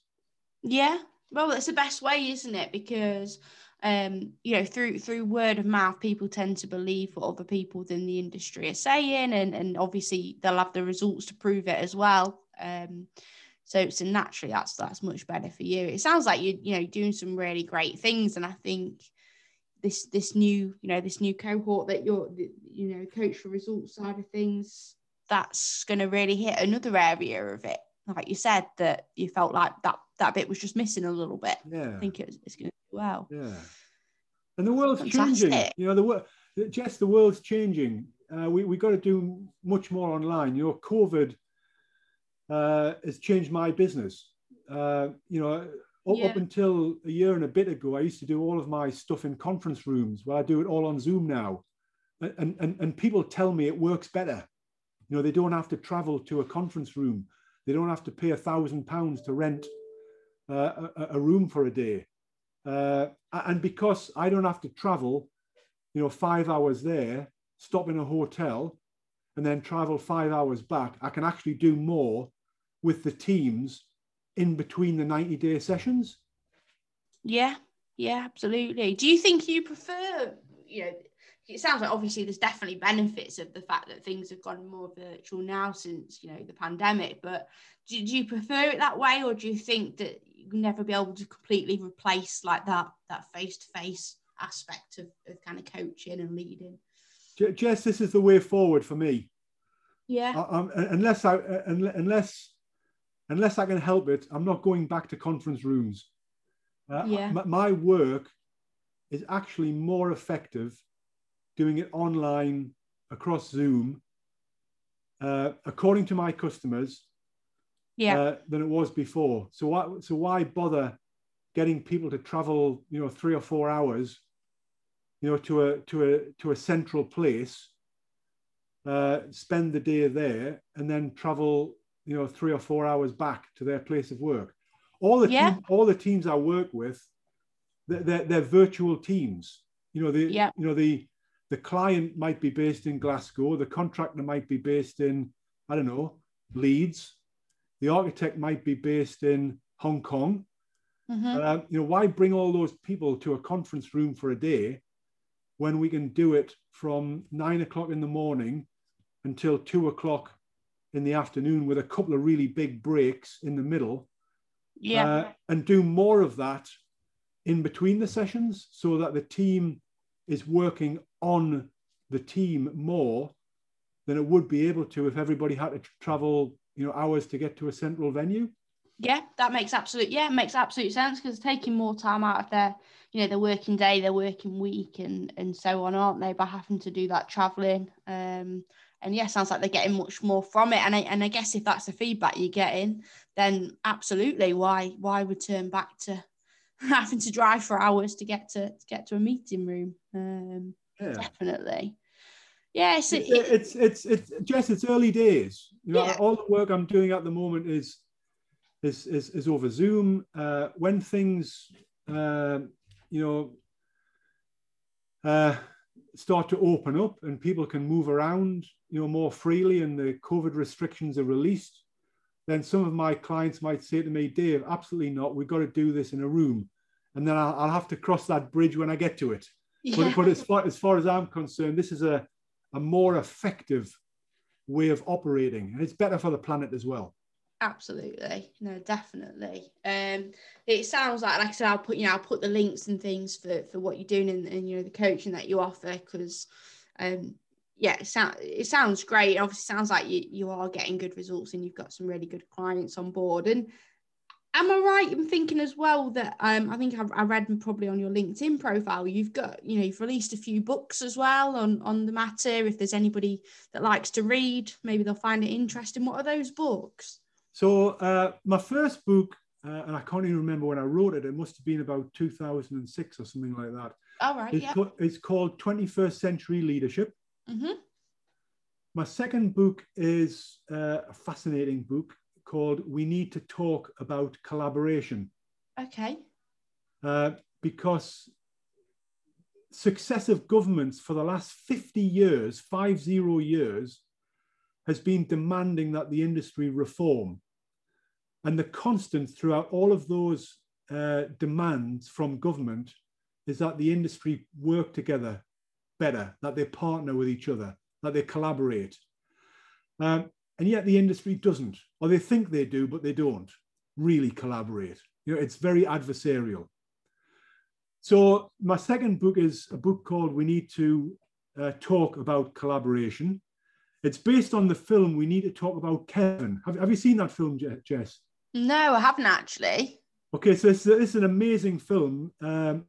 Yeah. Well, that's the best way, isn't it? Because um, you know, through through word of mouth, people tend to believe what other people within the industry are saying, and and obviously they'll have the results to prove it as well. Um, so so naturally, that's that's much better for you. It sounds like you you know doing some really great things, and I think this this new you know this new cohort that you're you know coach for results side of things that's going to really hit another area of it like you said that you felt like that that bit was just missing a little bit yeah i think it's, it's going to do well yeah and the world's Fantastic. changing you know the world just the world's changing uh, we, we got to do much more online you know covid uh, has changed my business uh, you know yeah. Up until a year and a bit ago, I used to do all of my stuff in conference rooms. Well, I do it all on Zoom now. And, and, and people tell me it works better. You know, they don't have to travel to a conference room. They don't have to pay a thousand pounds to rent uh, a, a, room for a day. Uh, and because I don't have to travel, you know, five hours there, stop in a hotel, and then travel five hours back, I can actually do more with the teams in between the 90 day sessions? Yeah, yeah, absolutely. Do you think you prefer, you know, it sounds like obviously there's definitely benefits of the fact that things have gone more virtual now since, you know, the pandemic, but do, do you prefer it that way or do you think that you'll never be able to completely replace like that, that face-to-face aspect of, of kind of coaching and leading? Jess, this is the way forward for me. Yeah. I, unless I, unless unless I can help it, I'm not going back to conference rooms. Uh, yeah. my, my work is actually more effective doing it online across Zoom, uh, according to my customers, yeah. Uh, than it was before. So why, so why bother getting people to travel, you know, three or four hours, you know, to a to a to a central place, uh, spend the day there, and then travel, you know, three or four hours back to their place of work. All the Yeah. team, all the teams I work with, they're, they're, they're virtual teams. You know, the Yeah. you know the the client might be based in Glasgow, the contractor might be based in I don't know Leeds, the architect might be based in Hong Kong. Mhm. Uh, you know, why bring all those people to a conference room for a day when we can do it from nine o'clock in the morning until two o'clock in the afternoon with a couple of really big breaks in the middle yeah. uh, and do more of that in between the sessions so that the team is working on the team more than it would be able to if everybody had to travel you know hours to get to a central venue Yeah, that makes absolute yeah, makes absolute sense because taking more time out of their, you know, their working day, their working week and and so on, aren't they, by having to do that travelling. Um and yeah, sounds like they're getting much more from it. And I and I guess if that's the feedback you're getting, then absolutely why why return back to having to drive for hours to get to, to get to a meeting room. Um yeah definitely. Yeah, it's, it's, it, it's it's it's Jess, it's early days. You know, Yeah. all the work I'm doing at the moment is is is, is over Zoom. Uh, when things um, you know uh, start to open up and people can move around, you know, more freely, and the COVID restrictions are released, then some of my clients might say to me, Dave, absolutely not. We've got to do this in a room, and then I'll, I'll have to cross that bridge when I get to it. yeah. But, but as far as far as I'm concerned, this is a a more effective way of operating, and it's better for the planet as well. Absolutely, no, definitely. Um, it sounds like, like I said, I'll put you know I'll put the links and things for for what you're doing and, and you know the coaching that you offer because, um, yeah, it sounds it sounds great. Obviously, sounds like you you are getting good results and you've got some really good clients on board. And am I right in thinking as well that um I think I, I read probably on your LinkedIn profile you've got you know you've released a few books as well on on the matter. If there's anybody that likes to read, maybe they'll find it interesting. What are those books? So uh, my first book, uh, and I can't even remember when I wrote it. It must have been about 2006 or something like that. All right, It's, yeah. ca- it's called 21st Century Leadership. Mm-hmm. My second book is uh, a fascinating book called We Need to Talk About Collaboration. Okay. uh, because successive governments for the last 50 years, five zero years, has been demanding that the industry reform. And the constant throughout all of those uh, demands from government is that the industry work together better, that they partner with each other, that they collaborate. Um, and yet the industry doesn't, or they think they do, but they don't really collaborate. You know, it's very adversarial. So my second book is a book called We Need to uh, Talk About Collaboration. It's based on the film We Need to Talk About Kevin. Have, have you seen that film, Jess? No, I haven't actually. Okay, so it's, it's an amazing film. Um,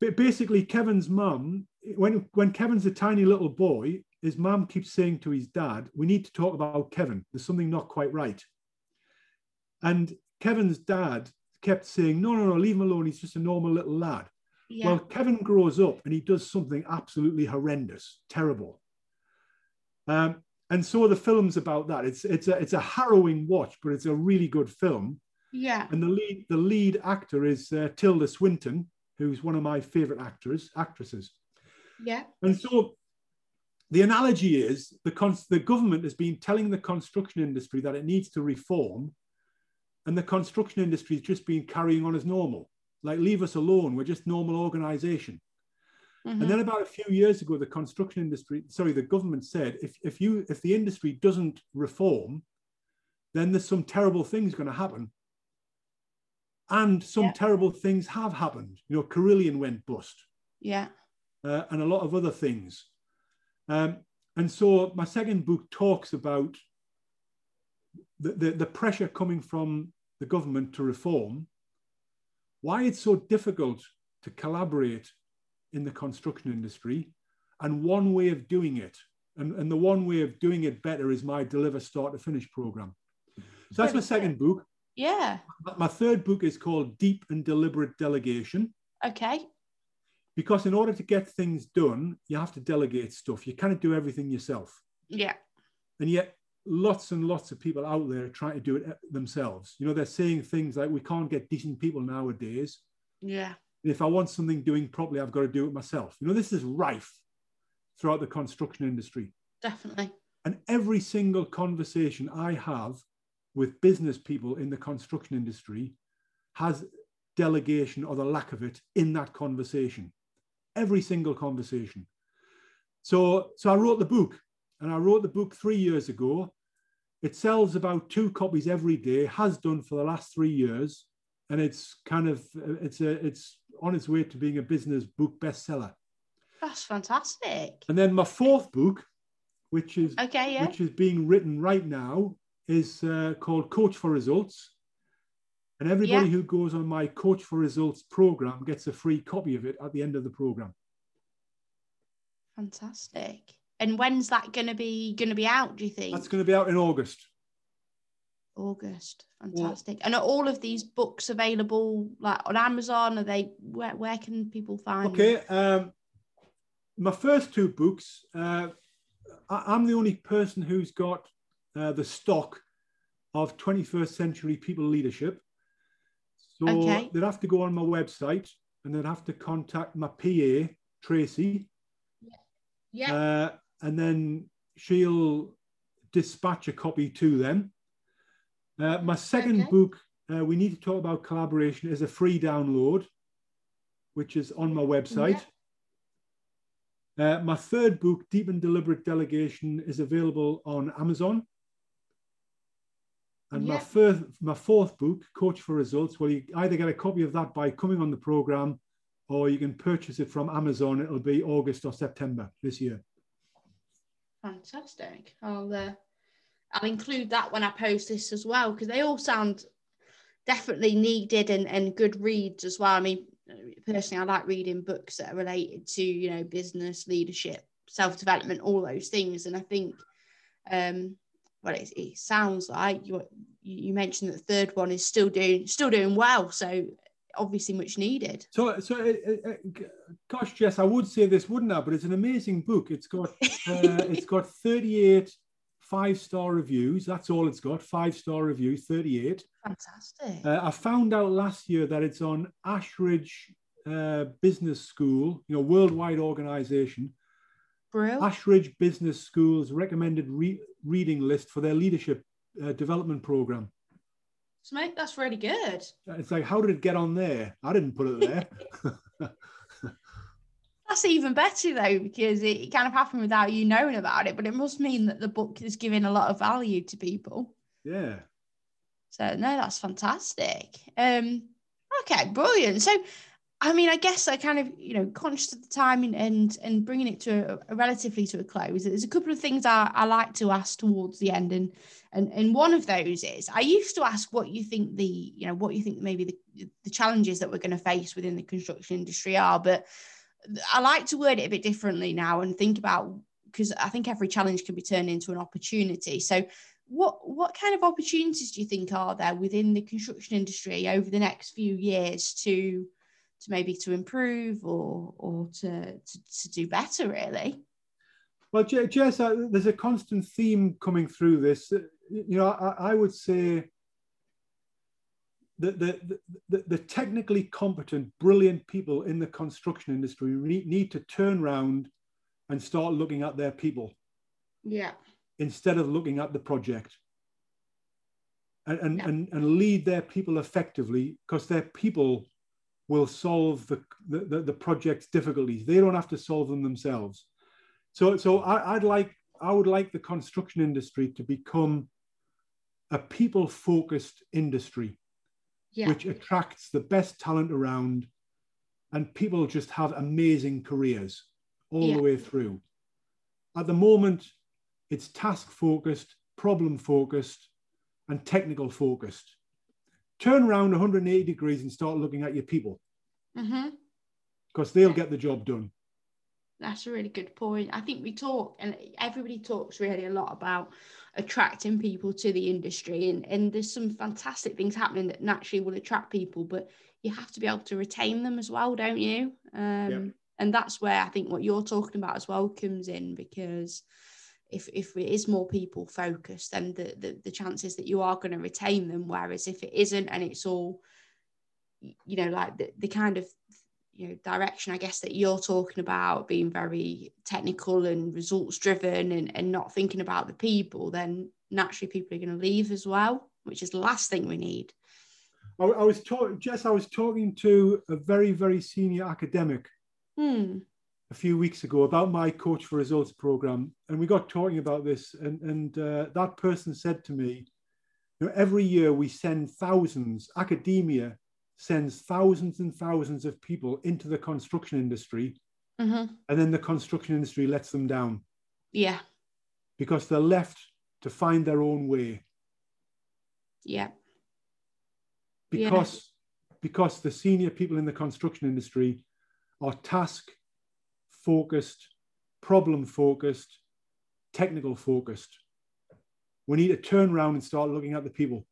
ba- basically, Kevin's mum, when, when Kevin's a tiny little boy, his mum keeps saying to his dad, We need to talk about Kevin. There's something not quite right. And Kevin's dad kept saying, No, no, no, leave him alone. He's just a normal little lad. Yeah. Well, Kevin grows up and he does something absolutely horrendous, terrible. Um, and so the film's about that. It's it's a it's a harrowing watch, but it's a really good film. yeah. And the lead the lead actor is uh, Tilda Swinton, who's one of my favorite actors actresses. Yeah. And so the analogy is the cons- the government has been telling the construction industry that it needs to reform, and the construction industry has just been carrying on as normal. Like leave us alone. We're just normal organization. Mhm. And then about a few years ago, the construction industry, sorry, the government said, if, if you if the industry doesn't reform, then there's some terrible things going to happen. And some Yeah. terrible things have happened. You know, Carillion went bust, yeah. uh, and a lot of other things. Um, and so my second book talks about the, the, the pressure coming from the government to reform, why it's so difficult to collaborate in the construction industry, and one way of doing it. And, and the one way of doing it better is my Deliver Start to Finish program. So that's my second book. Yeah. My- third book is called Deep and Deliberate Delegation. Okay. Because in order to get things done, you have to delegate stuff. You cannot do everything yourself. Yeah. And yet, lots and lots of people out there trying to do it uh, themselves. You know, they're saying things like, we can't get decent people nowadays. Yeah. And if I want something doing properly, I've got to do it myself. You know, this is rife throughout the construction industry. Definitely. And every single conversation I have with business people in the construction industry has delegation or the lack of it in that conversation. Every single conversation. So, so I wrote the book, and I wrote the book three years ago. It sells about two copies every day, has done for the last three years, and it's kind of it's a it's on its way to being a business book bestseller. That's fantastic. And then my fourth book, which is Okay. Yeah. which is being written right now, is uh, called Coach for Results. And everybody Yeah. who goes on my Coach for Results program gets a free copy of it at the end of the program. Fantastic. And when's that going to be going to be out? Do you think? That's going to be out in August. August. Fantastic. And are all of these books available like on Amazon? Are they where where can people find? them? Okay. Um, my first two books, uh, I'm the only person who's got uh, the stock of 21st century people leadership. So Okay. they'd have to go on my website and they'd have to contact my PA, Tracy, Yeah. uh, and then she'll dispatch a copy to them. Uh, my second Okay. book, uh, we need to talk about collaboration, is a free download, which is on my website. Uh, my third book, Deep and Deliberate Delegation, is available on Amazon. And my first, my fourth book, Coach for Results, well, you either get a copy of that by coming on the program, or you can purchase it from Amazon. It'll be August or September this year. Fantastic. I'll uh, I'll include that when I post this as well because they all sound definitely needed and, and good reads as well. I mean, personally, I like reading books that are related to you know business, leadership, self development, all those things. And I think, um, well, it, it sounds like you you mentioned that the third one is still doing still doing well. So obviously much needed. So, so, uh, uh, uh, gosh, Jess, I would say this, wouldn't I? But it's an amazing book. It's got, uh, it's got 38 five-star reviews. That's all it's got. Five-star reviews, 38. Fantastic. Uh, I found out last year that it's on Ashridge uh, Business School, you know, worldwide organization. Brill. Ashridge Business School's recommended re- reading list for their leadership uh, development program. So, mate, that's really good. It's like, how did it get on there? I didn't put it there. That's even better though, because it kind of happened without you knowing about it, but it must mean that the book is giving a lot of value to people. yeah. So no, that's fantastic. Um, okay, brilliant. So, I mean, I guess I kind of, you know, conscious of the timing and and bringing it to a, a relatively to a close. There's a couple of things I, I like to ask towards the end, and and and one of those is I used to ask what you think the, you know, what you think maybe the the challenges that we're going to face within the construction industry are, but I like to word it a bit differently now and think about because I think every challenge can be turned into an opportunity. So what what kind of opportunities do you think are there within the construction industry over the next few years to to maybe to improve or or to to, to do better really Well, Jess, uh, there's a constant theme coming through this. Uh, You know, I, I would say that the, the, the, technically competent, brilliant people in the construction industry need, need to turn around and start looking at their people yeah instead of looking at the project and, and, Yeah. and, and lead their people effectively because their people will solve the, the, the, project's difficulties. They don't have to solve them themselves. So, so I, I'd like, I would like the construction industry to become a people focused industry, yeah which attracts the best talent around and people just have amazing careers all Yeah. the way through. At the moment, it's task focused, problem focused, and technical focused. Turn around 180 degrees and start looking at your people mm-hmm. because they'll Yeah. get the job done. That's a really good point. I think we talk, and everybody talks really a lot about attracting people to the industry and, and there's some fantastic things happening that naturally will attract people but you have to be able to retain them as well don't you um, and that's where i think what you're talking about as well comes in because if, if it is more people focused then the, the, the chances that you are going to retain them whereas if it isn't and it's all you know like the, the kind of you know direction i guess that you're talking about being very technical and results driven and, and not thinking about the people then naturally people are going to leave as well which is the last thing we need i, I was talking jess i was talking to a very very senior academic hmm. A few weeks ago about my coach for results program and we got talking about this and and uh, that person said to me you know, every year we send thousands academia sends thousands and thousands of people into the construction industry mm-hmm. and then the construction industry lets them down yeah because they're left to find their own way yeah because yeah. because the senior people in the construction industry are task focused problem focused technical focused we need to turn around and start looking at the people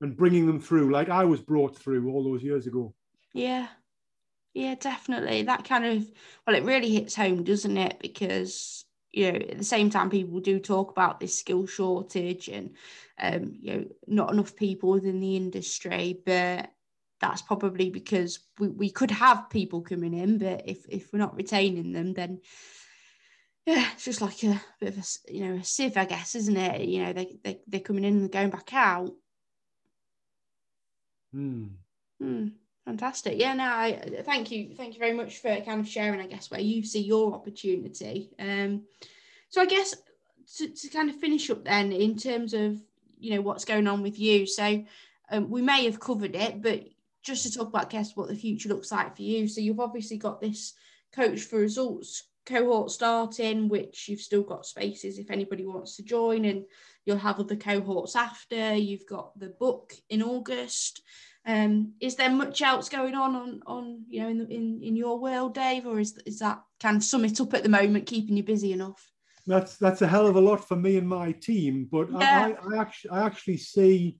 and bringing them through like I was brought through all those years ago. Yeah. Yeah, definitely. That kind of well, it really hits home, doesn't it? Because you know, at the same time, people do talk about this skill shortage and um, you know, not enough people within the industry, but that's probably because we, we could have people coming in, but if if we're not retaining them, then yeah, it's just like a bit of a you know a sieve, I guess, isn't it? You know, they they they're coming in and going back out. Mm. Mm, fantastic. Yeah, no, I thank you. Thank you very much for kind of sharing, I guess, where you see your opportunity. Um, so I guess to, to kind of finish up then in terms of, you know, what's going on with you. So um, we may have covered it, but just to talk about, guess what the future looks like for you. So you've obviously got this coach for results cohort starting, which you've still got spaces if anybody wants to join, and you'll have other cohorts after. You've got the book in August. Um, is there much else going on on, on you know in, the, in in your world, Dave, or is is that kind of sum it up at the moment, keeping you busy enough? That's that's a hell of a lot for me and my team, but yeah. I, I actually I actually see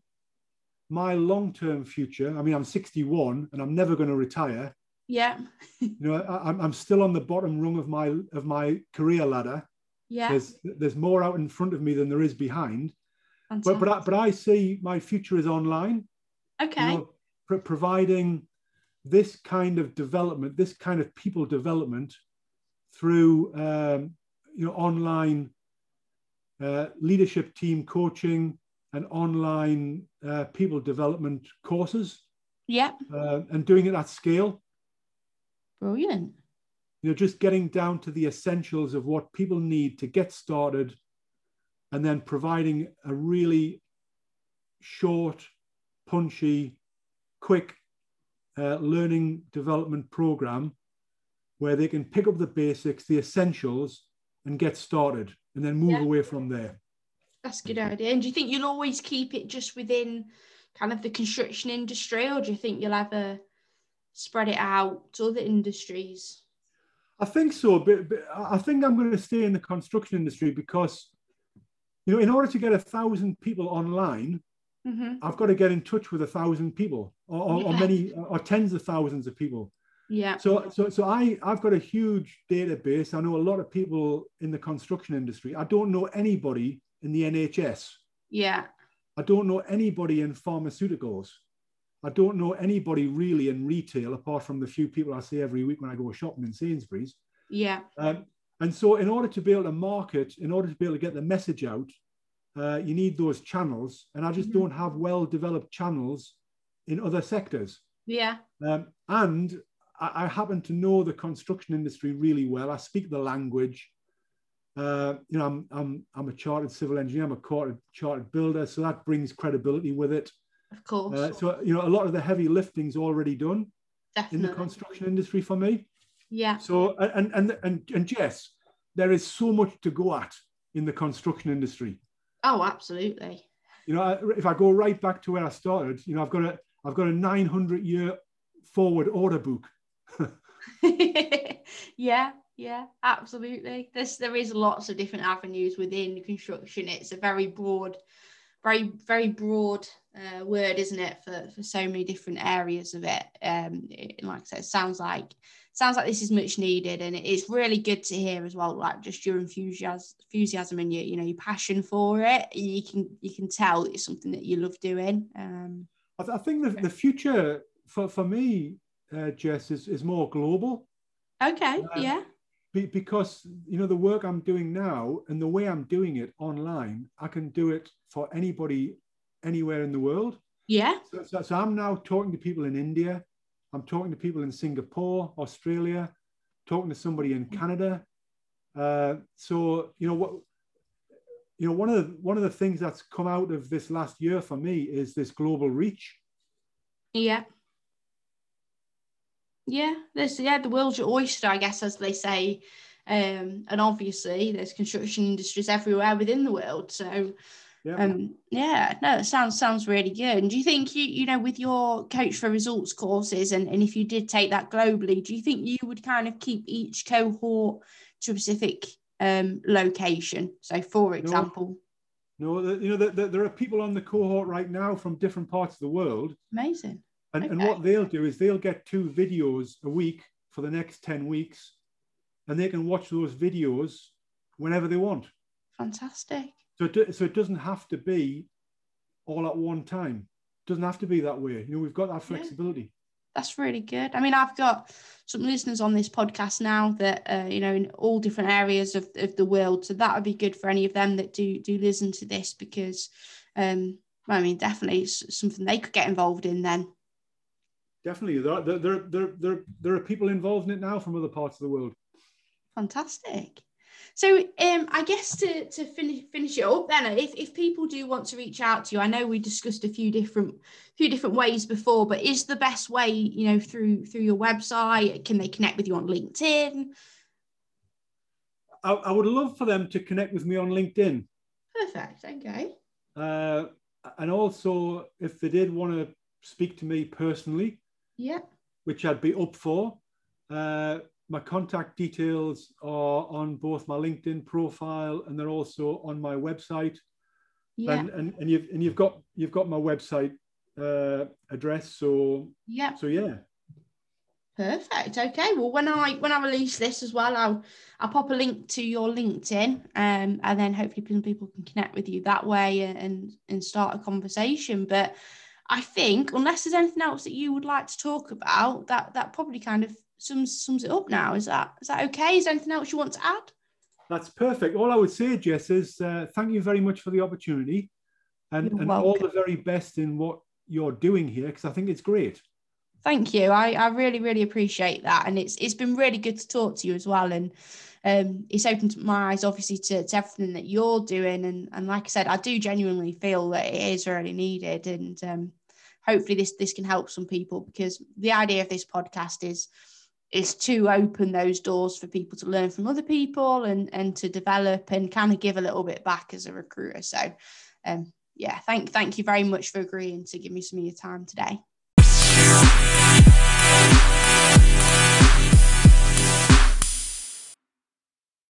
my long term future. I mean, I'm 61 and I'm never going to retire. Yeah. you know, I, I'm still on the bottom rung of my of my career ladder. Yeah. There's there's more out in front of me than there is behind. Fantastic. But but I, but I see my future is online. Okay. You know, pr- providing this kind of development, this kind of people development through um, you know online uh, leadership team coaching and online uh, people development courses. Yeah. Uh, and doing it at scale. Brilliant. You know, just getting down to the essentials of what people need to get started and then providing a really short, punchy, quick uh, learning development program where they can pick up the basics, the essentials, and get started and then move yeah. away from there. That's a good idea. And do you think you'll always keep it just within kind of the construction industry, or do you think you'll ever spread it out to other industries? I think so, but, but I think I'm going to stay in the construction industry because, you know, in order to get a thousand people online, mm-hmm. I've got to get in touch with a thousand people, or, or, yeah. or many, or tens of thousands of people. Yeah. So, so, so I, I've got a huge database. I know a lot of people in the construction industry. I don't know anybody in the NHS. Yeah. I don't know anybody in pharmaceuticals. I don't know anybody really in retail apart from the few people I see every week when I go shopping in Sainsbury's. Yeah. Um, and so, in order to be able to market, in order to be able to get the message out, uh, you need those channels. And I just mm-hmm. don't have well developed channels in other sectors. Yeah. Um, and I, I, happen to know the construction industry really well. I speak the language. Uh, you know, I'm, I'm, I'm a chartered civil engineer, I'm a chartered, chartered builder, so that brings credibility with it. Of course. Uh, so, you know, a lot of the heavy lifting's already done Definitely. in the construction industry for me. Yeah. So, and, and, and, and Jess, there is so much to go at in the construction industry. Oh, absolutely. You know, if I go right back to where I started, you know, I've got a, I've got a 900 year forward order book. yeah, yeah, absolutely. There's there is lots of different avenues within construction. It's a very broad, very very broad uh, word, isn't it, for for so many different areas of it. Um, it, like I said, it sounds like sounds like this is much needed, and it's really good to hear as well. Like just your enthusiasm, enthusiasm, and your you know your passion for it. You can you can tell it's something that you love doing. Um, I, th- I think the, the future for for me, uh, Jess, is is more global. Okay. Uh, yeah. Be, because you know the work I'm doing now and the way I'm doing it online, I can do it for anybody anywhere in the world. Yeah. So, so, so I'm now talking to people in India. I'm talking to people in Singapore, Australia, talking to somebody in Canada. Uh, so you know what you know one of the one of the things that's come out of this last year for me is this global reach yeah yeah there's yeah the world's your oyster i guess as they say um, and obviously there's construction industries everywhere within the world so yeah. Um, yeah, no, it sounds sounds really good. And do you think you you know with your coach for results courses and, and if you did take that globally, do you think you would kind of keep each cohort to a specific um, location? So, for example, no, no you know the, the, there are people on the cohort right now from different parts of the world. Amazing. And, okay. and what they'll do is they'll get two videos a week for the next ten weeks, and they can watch those videos whenever they want. Fantastic. So it, so it doesn't have to be all at one time. It doesn't have to be that way. You know, we've got that flexibility. Yeah. That's really good. I mean, I've got some listeners on this podcast now that uh, you know in all different areas of, of the world. So that would be good for any of them that do do listen to this because um, I mean, definitely it's something they could get involved in then. Definitely, there, there, there, there, there, there are people involved in it now from other parts of the world. Fantastic. So um, I guess to, to finish finish it up then, if, if people do want to reach out to you, I know we discussed a few different few different ways before, but is the best way, you know, through through your website? Can they connect with you on LinkedIn? I, I would love for them to connect with me on LinkedIn. Perfect. Okay. Uh, and also, if they did want to speak to me personally, yeah, which I'd be up for, uh, my contact details are on both my LinkedIn profile and they're also on my website. Yeah. And, and, and you've and you've got you've got my website uh, address. So yeah. So yeah. Perfect. Okay. Well, when I when I release this as well, I'll I'll pop a link to your LinkedIn, um, and then hopefully people can connect with you that way and and start a conversation. But I think unless there's anything else that you would like to talk about, that that probably kind of sums sums it up now. Is that is that okay? Is there anything else you want to add? That's perfect. All I would say, Jess, is uh, thank you very much for the opportunity, and, and all the very best in what you're doing here because I think it's great. Thank you. I, I really really appreciate that, and it's it's been really good to talk to you as well, and um, it's opened my eyes obviously to, to everything that you're doing, and and like I said, I do genuinely feel that it is really needed, and um, hopefully this this can help some people because the idea of this podcast is is to open those doors for people to learn from other people and and to develop and kind of give a little bit back as a recruiter. So um yeah thank thank you very much for agreeing to give me some of your time today